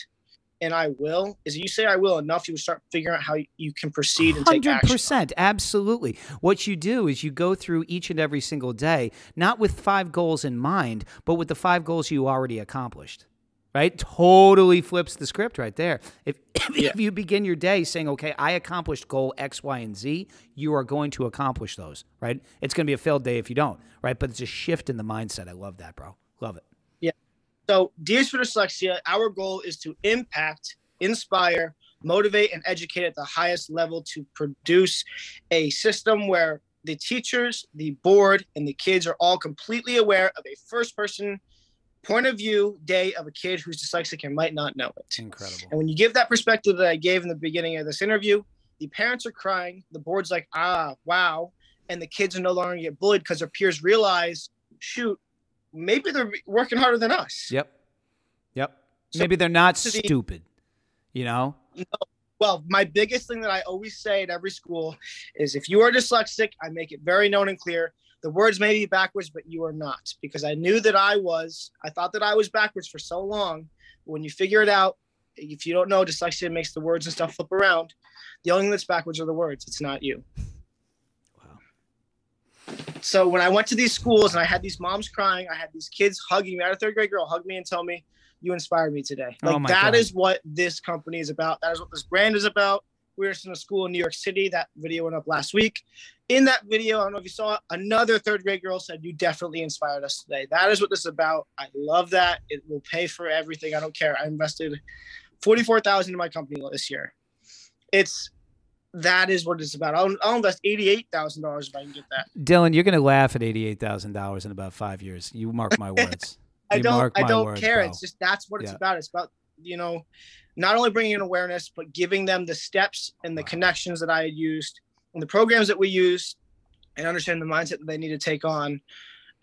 Speaker 3: and I will is you say I will enough, you will start figuring out how you can proceed and take action. 100%.
Speaker 2: Absolutely. What you do is you go through each and every single day, not with five goals in mind, but with the five goals you already accomplished right? Totally flips the script right there. If, yeah. if you begin your day saying, okay, I accomplished goal X, Y, and Z, you are going to accomplish those, right? It's going to be a failed day if you don't, right? But it's a shift in the mindset. I love that, bro. Love it.
Speaker 3: Yeah. So, Ds for Dyslexia, our goal is to impact, inspire, motivate, and educate at the highest level to produce a system where the teachers, the board, and the kids are all completely aware of a first person point of view day of a kid who's dyslexic and might not know it.
Speaker 2: Incredible.
Speaker 3: And when you give that perspective that I gave in the beginning of this interview, the parents are crying, the board's like, ah, wow. And the kids are no longer get bullied because their peers realize, shoot, maybe they're working harder than us.
Speaker 2: Yep. Yep. So maybe they're not the, stupid, you know? No.
Speaker 3: Well, my biggest thing that I always say at every school is if you are dyslexic, I make it very known and clear the words may be backwards, but you are not. Because I knew that I was, I thought that I was backwards for so long. When you figure it out, if you don't know, dyslexia makes the words and stuff flip around. The only thing that's backwards are the words. It's not you. Wow. So when I went to these schools and I had these moms crying, I had these kids hugging me. I had a third grade girl hug me and tell me, "You inspired me today." Oh like oh that God. is what this company is about. That is what this brand is about. We were in a school in New York City. That video went up last week in that video, I don't know if you saw it, another third grade girl said, You definitely inspired us today. That is what this is about. I love that. It will pay for everything. I don't care. I invested 44000 in my company this year. It's that is what it's about. I'll, I'll invest eighty-eight thousand dollars if I can get that.
Speaker 2: Dylan, you're going to laugh at eighty-eight thousand dollars in about five years. You mark my words.
Speaker 3: I don't. I don't words, care. Bro. It's just that's what it's yeah. about. It's about you know, not only bringing in awareness, but giving them the steps and the connections that I had used and the programs that we use and understand the mindset that they need to take on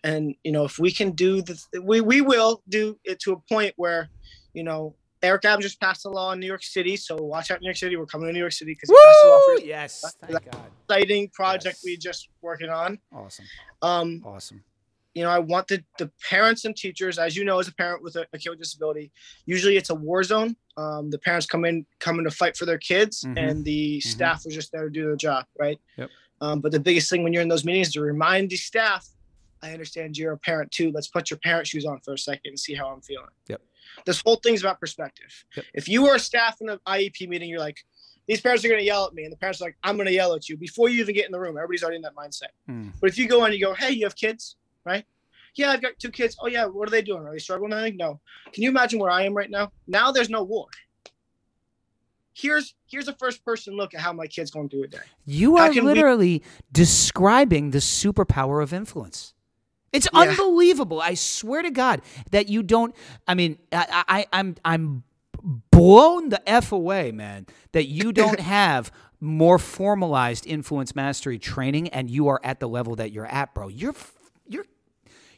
Speaker 3: and you know if we can do the we, we will do it to a point where you know Eric Adams just passed a law in New York City, so watch out, New York City. We're coming to New York City because he passed
Speaker 2: the law for yes, thank God.
Speaker 3: exciting project yes. we just working on.
Speaker 2: Awesome.
Speaker 3: Um,
Speaker 2: awesome.
Speaker 3: You know, I want the, the parents and teachers, as you know, as a parent with a, a kid with disability, usually it's a war zone. Um, the parents come in, come in to fight for their kids, mm-hmm. and the mm-hmm. staff are just there to do their job, right?
Speaker 2: Yep.
Speaker 3: Um, but the biggest thing when you're in those meetings is to remind the staff, I understand you're a parent too. Let's put your parent shoes on for a second and see how I'm feeling.
Speaker 2: Yep.
Speaker 3: This whole thing's about perspective. Yep. If you are staff in an IEP meeting, you're like, these parents are going to yell at me, and the parents are like, I'm going to yell at you before you even get in the room. Everybody's already in that mindset. Mm. But if you go in, you go, hey, you have kids, right? Yeah, I've got two kids. Oh yeah, what are they doing? Are they struggling? Anything? No. Can you imagine where I am right now? Now there's no war. Here's here's a first person look at how my kid's going through a day.
Speaker 2: You are literally we- describing the superpower of influence. It's yeah. unbelievable. I swear to God that you don't. I mean, I, I, I'm I'm blown the f away, man. That you don't have more formalized influence mastery training, and you are at the level that you're at, bro. Your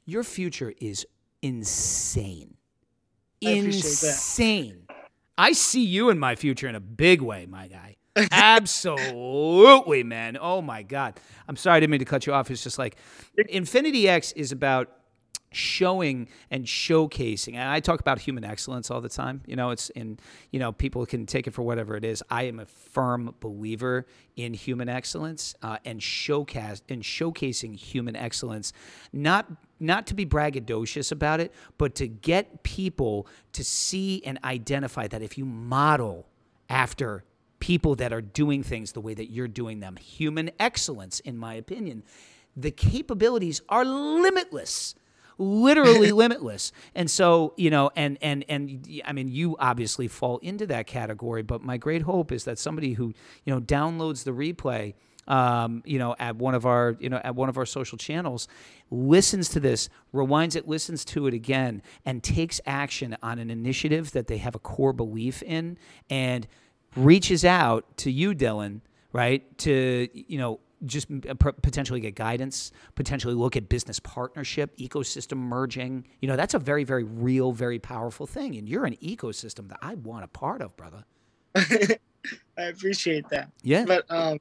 Speaker 2: your future is insane. Insane. I see you in my future in a big way, my guy. Absolutely, man. Oh my God. I'm sorry I didn't mean to cut you off. It's just like Infinity X is about showing and showcasing. And I talk about human excellence all the time. You know, it's in, you know, people can take it for whatever it is. I am a firm believer in human excellence uh, and showcase and showcasing human excellence, not not to be braggadocious about it, but to get people to see and identify that if you model after people that are doing things the way that you're doing them, human excellence, in my opinion, the capabilities are limitless literally limitless. And so, you know, and and and I mean, you obviously fall into that category. But my great hope is that somebody who you know downloads the replay. Um, you know, at one of our, you know, at one of our social channels, listens to this, rewinds it, listens to it again, and takes action on an initiative that they have a core belief in, and reaches out to you, Dylan, right? To you know, just uh, potentially get guidance, potentially look at business partnership, ecosystem merging. You know, that's a very, very real, very powerful thing. And you're an ecosystem that I want a part of, brother.
Speaker 3: I appreciate that.
Speaker 2: Yeah.
Speaker 3: But um,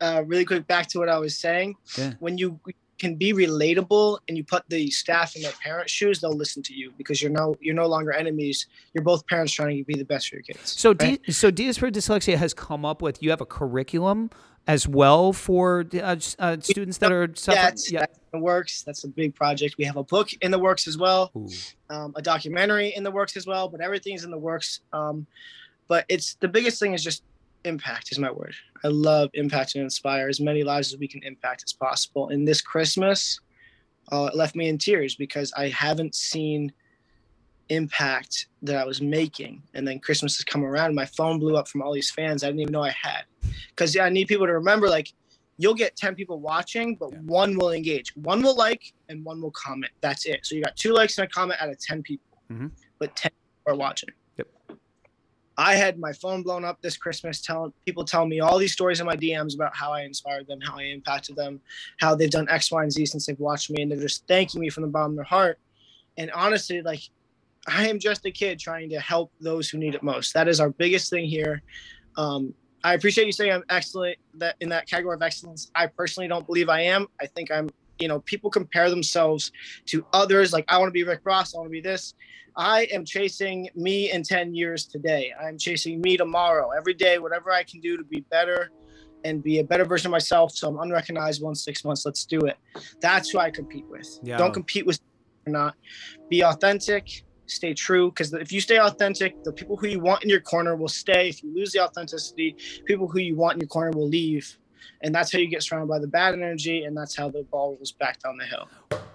Speaker 3: uh, really quick, back to what I was saying. Yeah. When you can be relatable and you put the staff in their parents' shoes, they'll listen to you because you're no you're no longer enemies. You're both parents trying to be the best for your kids.
Speaker 2: So, right? D- so D is for Dyslexia has come up with you have a curriculum as well for uh, uh, students that are suffering?
Speaker 3: Yeah, yeah. That works. That's a big project. We have a book in the works as well, um, a documentary in the works as well, but everything's in the works. Um, but it's the biggest thing is just impact is my word. I love impact and inspire as many lives as we can impact as possible. And this Christmas, uh, it left me in tears because I haven't seen – impact that I was making. And then Christmas has come around, my phone blew up from all these fans I didn't even know I had. Because yeah, I need people to remember like you'll get 10 people watching, but yeah. one will engage. One will like and one will comment. That's it. So you got two likes and a comment out of 10 people, mm-hmm. but 10 are watching. I had my phone blown up this Christmas telling people telling me all these stories in my DMs about how I inspired them, how I impacted them, how they've done X, Y, and Z since they've watched me, and they're just thanking me from the bottom of their heart. And honestly, like I am just a kid trying to help those who need it most. That is our biggest thing here. Um, I appreciate you saying I'm excellent that in that category of excellence. I personally don't believe I am. I think I'm, you know, people compare themselves to others. Like I want to be Rick Ross. I want to be this. I am chasing me in 10 years today. I'm chasing me tomorrow. Every day, whatever I can do to be better and be a better version of myself. So I'm unrecognizable in six months. Let's do it. That's who I compete with. Yeah. Don't compete with or not. Be authentic stay true because if you stay authentic the people who you want in your corner will stay if you lose the authenticity people who you want in your corner will leave and that's how you get surrounded by the bad energy and that's how the ball rolls back down the hill.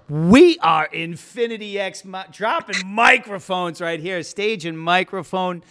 Speaker 2: We are infinity x dropping microphones right here stage and microphone.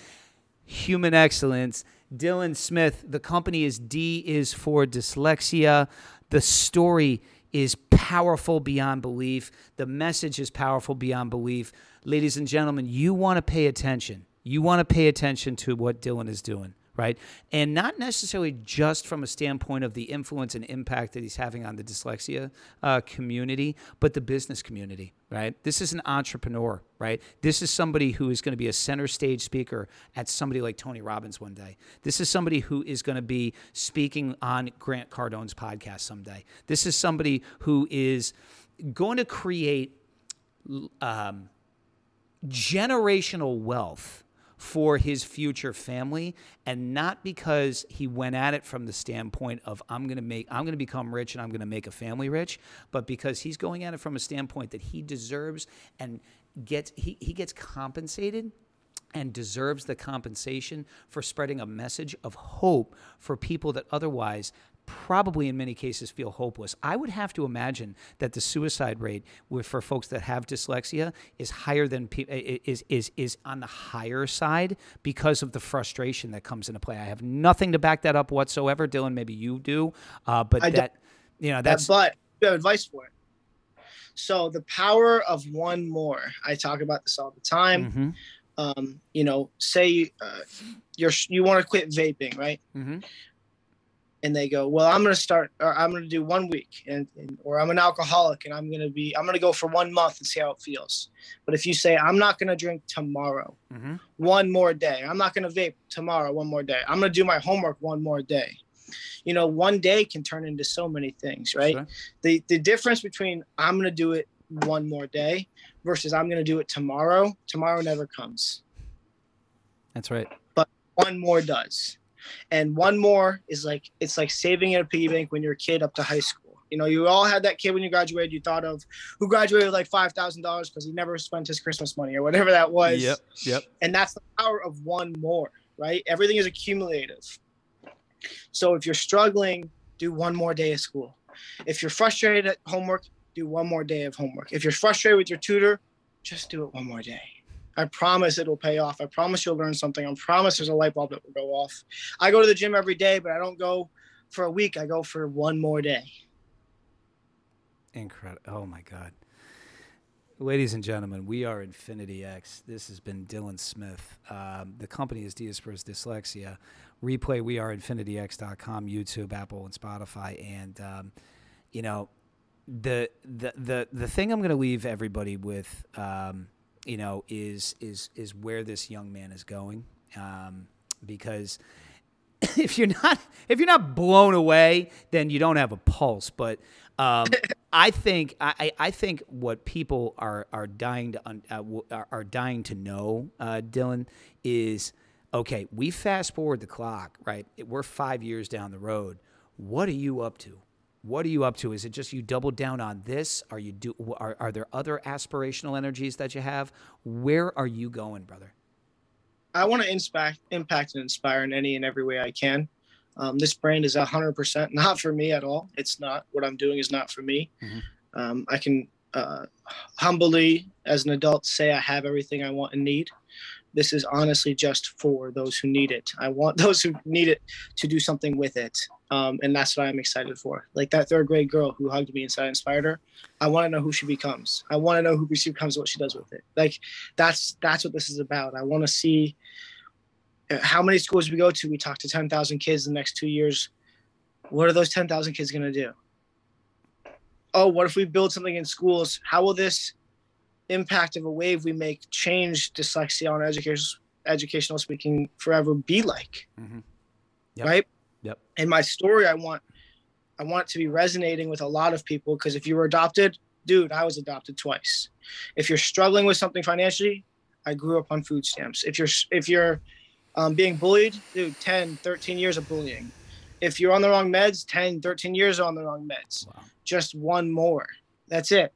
Speaker 2: Human excellence dylan smith. The company is d is for dyslexia. The story is powerful beyond belief. The message is powerful beyond belief. Ladies and gentlemen, you want to pay attention. You want to pay attention to what Dylan is doing, right? And not necessarily just from a standpoint of the influence and impact that he's having on the dyslexia uh, community, but the business community, right? This is an entrepreneur, right? This is somebody who is going to be a center stage speaker at somebody like Tony Robbins one day. This is somebody who is going to be speaking on Grant Cardone's podcast someday. This is somebody who is going to create. Um, generational wealth for his future family and not because he went at it from the standpoint of I'm going to make I'm going to become rich and I'm going to make a family rich but because he's going at it from a standpoint that he deserves and gets he, he gets compensated and deserves the compensation for spreading a message of hope for people that otherwise probably in many cases feel hopeless. I would have to imagine that the suicide rate for folks that have dyslexia is higher than is is is on the higher side because of the frustration that comes into play. I have nothing to back that up whatsoever, Dylan. Maybe you do, uh, but I that you know that's
Speaker 3: but you have advice for it. So the power of one more. I talk about this all the time.
Speaker 2: Mm-hmm.
Speaker 3: Um, you know, say uh, you're you want to quit vaping, right?
Speaker 2: Mm-hmm.
Speaker 3: And they go, "Well, I'm going to start, or I'm going to do one week, and, and or I'm an alcoholic, and I'm going to be, I'm going to go for one month and see how it feels." But if you say, "I'm not going to drink tomorrow,
Speaker 2: Mm-hmm.
Speaker 3: one more day. I'm not going to vape tomorrow, one more day. I'm going to do my homework one more day." You know, one day can turn into so many things, right?
Speaker 2: Sure.
Speaker 3: The the difference between I'm going to do it one more day versus I'm going to do it tomorrow. Tomorrow never comes.
Speaker 2: That's right.
Speaker 3: But one more does and one more is like it's like saving in a piggy bank when you're a kid up to high school. You know you all had that kid when you graduated you thought of who graduated with like $5000 because he never spent his christmas money or whatever that was.
Speaker 2: Yep. Yep.
Speaker 3: and that's the power of one more right? Everything is accumulative. So if you're struggling do one more day of school. If you're frustrated at homework do one more day of homework. If you're frustrated with your tutor just do it one more day i promise it'll pay off i promise you'll learn something i promise there's a light bulb that will go off i go to the gym every day but i don't go for a week i go for one more day
Speaker 2: Incredible. Oh my God. Ladies and gentlemen, we are Infinity X. This has been Dylan Smith. Um, the company is D is for Dyslexia. Replay, we are infinityx.com, YouTube, Apple, and Spotify. And, um, you know, the, the, the, the thing I'm going to leave everybody with, um, you know, is, is, is where this young man is going. Um, because if you're not if you're not blown away, then you don't have a pulse. But um, I think I, I think what people are are dying to un, uh, are, are dying to know, uh, Dylan, is okay. We fast forward the clock, right? We're five years down the road. What are you up to? What are you up to? Is it just you double down on this? Are you do? Are, are there other aspirational energies that you have? Where are you going, brother?
Speaker 3: I want to impact, impact and inspire in any and every way I can. Um, this brand is 100% not for me at all. It's not. What I'm doing is not for me.
Speaker 2: Mhm.
Speaker 3: Um, I can uh, humbly, as an adult, say I have everything I want and need. This is honestly just for those who need it. I want those who need it to do something with it. Um, and that's what I'm excited for. Like that third grade girl who hugged me inside inspired her. I want to know who she becomes. I want to know who she becomes, what she does with it. Like that's that's what this is about. I want to see uh, how many schools we go to. We talk to 10,000 kids in the next two years. What are those 10,000 kids going to do? Oh, what if we build something in schools? How will this impact of a wave we make change dyslexia on education, educational speaking forever be like?
Speaker 2: Mhm. Yep.
Speaker 3: Right?
Speaker 2: Yep.
Speaker 3: And my story, I want, I want it to be resonating with a lot of people because if you were adopted, dude, I was adopted twice. If you're struggling with something financially, I grew up on food stamps. If you're if you're um, being bullied, dude, 10, 13 years of bullying. If you're on the wrong meds, 10, 13 years on the wrong meds.
Speaker 2: Wow.
Speaker 3: Just one more. That's it.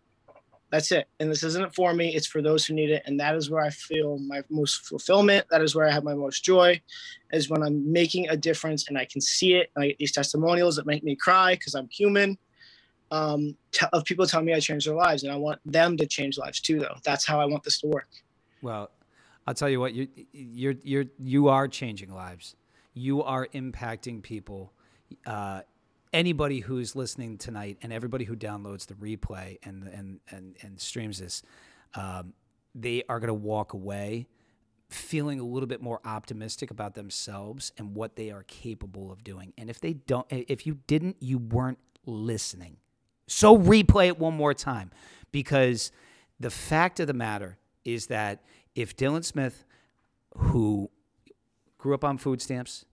Speaker 3: That's it. And this isn't for me. It's for those who need it. And that is where I feel my most fulfillment. That is where I have my most joy, is when I'm making a difference and I can see it. I get these testimonials that make me cry because I'm human. Um, t- of people telling me I changed their lives, and I want them to change lives too. Though that's how I want this to work.
Speaker 2: Well, I'll tell you what you you're you're you are changing lives. You are impacting people. Uh, anybody who's listening tonight and everybody who downloads the replay and and and, and streams this, um, they are going to walk away feeling a little bit more optimistic about themselves and what they are capable of doing. And if they don't, if you didn't, you weren't listening. So replay it one more time because the fact of the matter is that if Dylan Smith, who grew up on food stamps,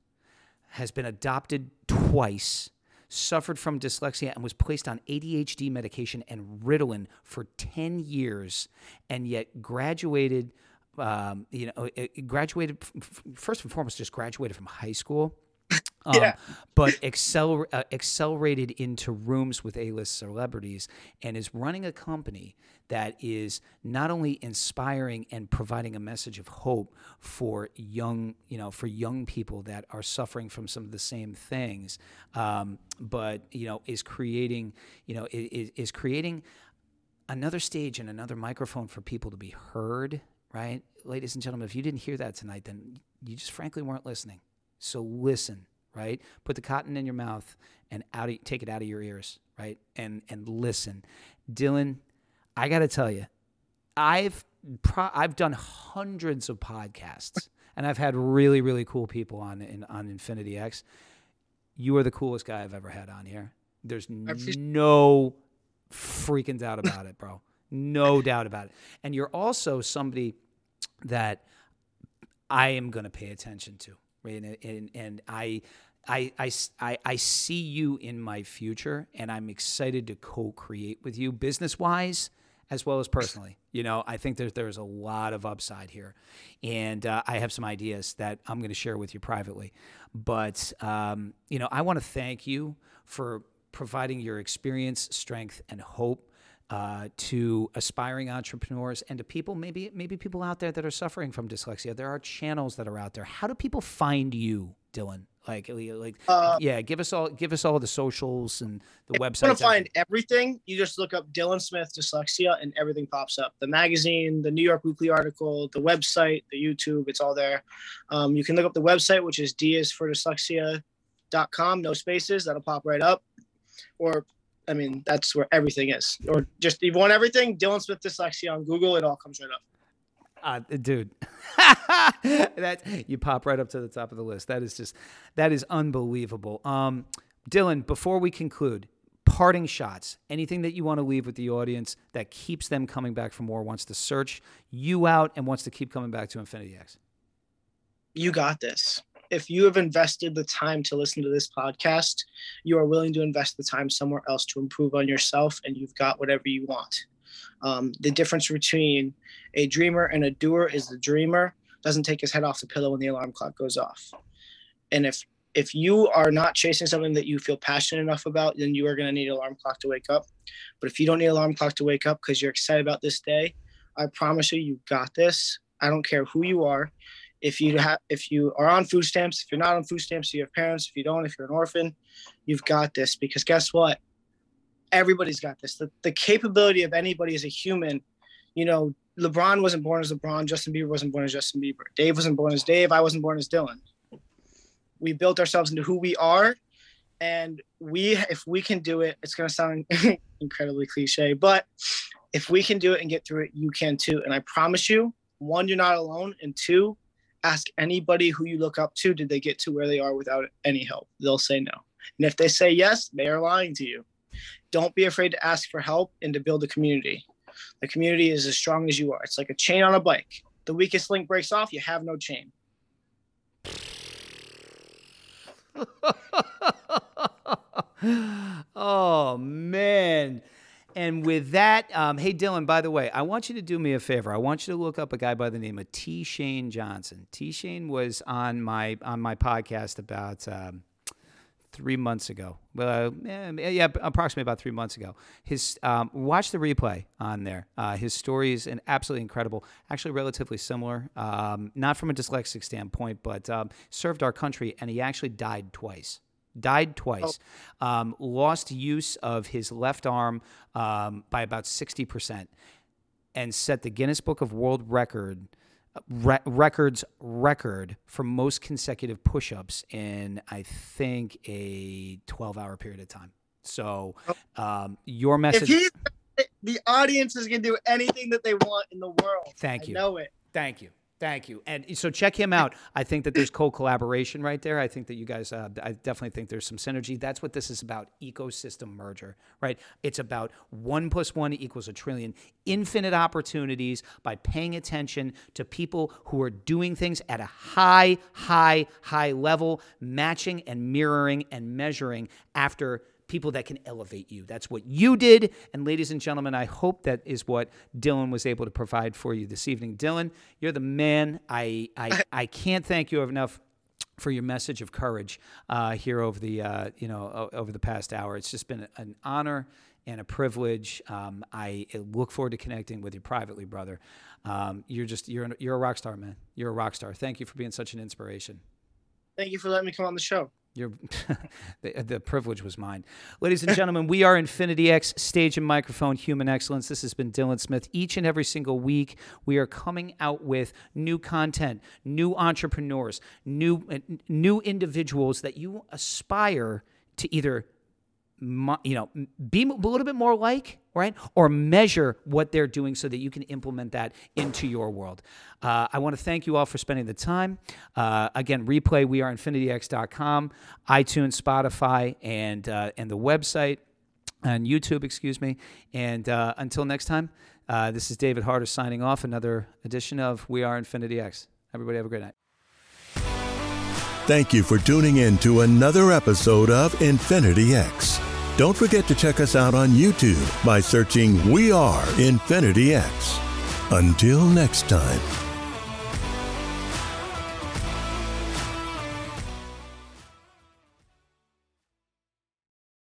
Speaker 2: has been adopted twice, suffered from dyslexia, and was placed on ADHD medication and Ritalin for 10 years, and yet graduated, um, you know, uh, graduated, f- f- first and foremost, just graduated from high school. Um,
Speaker 3: Yeah.
Speaker 2: but acceler- uh, accelerated into rooms with A-list celebrities and is running a company that is not only inspiring and providing a message of hope for young, you know, for young people that are suffering from some of the same things, um, but you know, is creating, you know, is, is creating another stage and another microphone for people to be heard. Right, ladies and gentlemen, if you didn't hear that tonight, then you just frankly weren't listening. So listen, right? Put the cotton in your mouth and out of, take it out of your ears, right? And and listen. Dylan, I got to tell you, I've pro- I've done hundreds of podcasts, and I've had really really cool people on in, on Infinity X. You are the coolest guy I've ever had on here. There's no freaking doubt about it, bro. No doubt about it. And you're also somebody that I am going to pay attention to? And, and, and I, I, I, I, see you in my future, and I'm excited to co-create with you, business wise as well as personally. You know, I think there's there's a lot of upside here, and uh, I have some ideas that I'm going to share with you privately. But um, you know, I want to thank you for providing your experience, strength, and hope uh, to aspiring entrepreneurs and to people maybe maybe people out there that are suffering from dyslexia. There are channels that are out there. How do people find you, Dylan? Like, like, uh, yeah, give us all, give us all the socials and the website. You
Speaker 3: want to find everything, you just look up Dylan Smith dyslexia, and everything pops up. The magazine, the New York Weekly article, the website, the YouTube, it's all there. Um, you can look up the website, which is dyslexia.com, no spaces. That'll pop right up. Or, I mean, that's where everything is. Or just you want everything, Dylan Smith dyslexia on Google, it all comes right up.
Speaker 2: Uh, dude, that you pop right up to the top of the list. That is just that is unbelievable. Um, Dylan, before we conclude, parting shots. Anything that you want to leave with the audience that keeps them coming back for more, wants to search you out, and wants to keep coming back to Infinity X.
Speaker 3: You got this. If you have invested the time to listen to this podcast, you are willing to invest the time somewhere else to improve on yourself, and you've got whatever you want. Um, the difference between a dreamer and a doer is the dreamer doesn't take his head off the pillow when the alarm clock goes off. And if if you are not chasing something that you feel passionate enough about, then you are going to need an alarm clock to wake up. But if you don't need an alarm clock to wake up because you're excited about this day, I promise you, you got this. I don't care who you are. If you have, if you are on food stamps, if you're not on food stamps, you have parents. If you don't, if you're an orphan, you've got this. Because guess what? everybody's got this. The, the capability of anybody as a human, you know, LeBron wasn't born as LeBron, Justin Bieber wasn't born as Justin Bieber, Dave wasn't born as Dave, I wasn't born as Dylan. We built ourselves into who we are. And we, if we can do it, it's going to sound incredibly cliche, but if we can do it and get through it, you can too. And I promise you, one, you're not alone. And two, ask anybody who you look up to, did they get to where they are without any help? They'll say no. And if they say yes, they are lying to you don't be afraid to ask for help and to build a community. The community is as strong as you are. It's like a chain on a bike. The weakest link breaks off, you have no chain.
Speaker 2: oh man. And with that, um, hey Dylan, by the way, I want you to do me a favor. I want you to look up a guy by the name of T. Shane Johnson. T. Shane was on my on my podcast about um, three months ago. Uh, yeah, approximately about three months ago. His um, watch the replay on there. Uh, his story is an absolutely incredible. Actually, relatively similar, um, not from a dyslexic standpoint, but um, served our country, and he actually died twice. Died twice. Oh. Um, lost use of his left arm um, by about sixty percent, and set the Guinness Book of World Record re- records record for most consecutive push-ups in I think a 12-hour period of time. So um, your message.
Speaker 3: The audience is going to do anything that they want in the world.
Speaker 2: Thank you.
Speaker 3: I know it.
Speaker 2: Thank you. Thank you. And so check him out. I think that there's co-collaboration right there. I think that you guys, uh, I definitely think there's some synergy. That's what this is about: ecosystem merger, right? It's about one plus one equals a trillion, infinite opportunities by paying attention to people who are doing things at a high, high, high level, matching and mirroring and measuring after people that can elevate you. That's what you did. And ladies and gentlemen, I hope that is what Dylan was able to provide for you this evening. Dylan, you're the man. I I, I can't thank you enough for your message of courage uh, here over the uh, you know over the past hour. It's just been an honor and a privilege. Um, I look forward to connecting with you privately, brother. Um, you're just you're you're a rock star, man. You're a rock star. Thank you for being such an inspiration.
Speaker 3: Thank you for letting me come on the show.
Speaker 2: The, the, privilege was mine. Ladies and gentlemen, we are Infinity X, stage and microphone, human excellence. This has been Dylan Smith. Each and every single week, we are coming out with new content, new entrepreneurs, new, uh, new individuals that you aspire to either you know, be a little bit more like, right? Or measure what they're doing so that you can implement that into your world. Uh, I want to thank you all for spending the time. Uh, again, replay, we are infinityx.com, iTunes, Spotify, and, uh, and the website, and YouTube, excuse me. And uh, until next time, uh, this is David Harder signing off. Another edition of We Are Infinity X. Everybody have a great night.
Speaker 1: Thank you for tuning in to another episode of Infinity X. Don't forget to check us out on YouTube by searching We Are Infinity X. Until next time.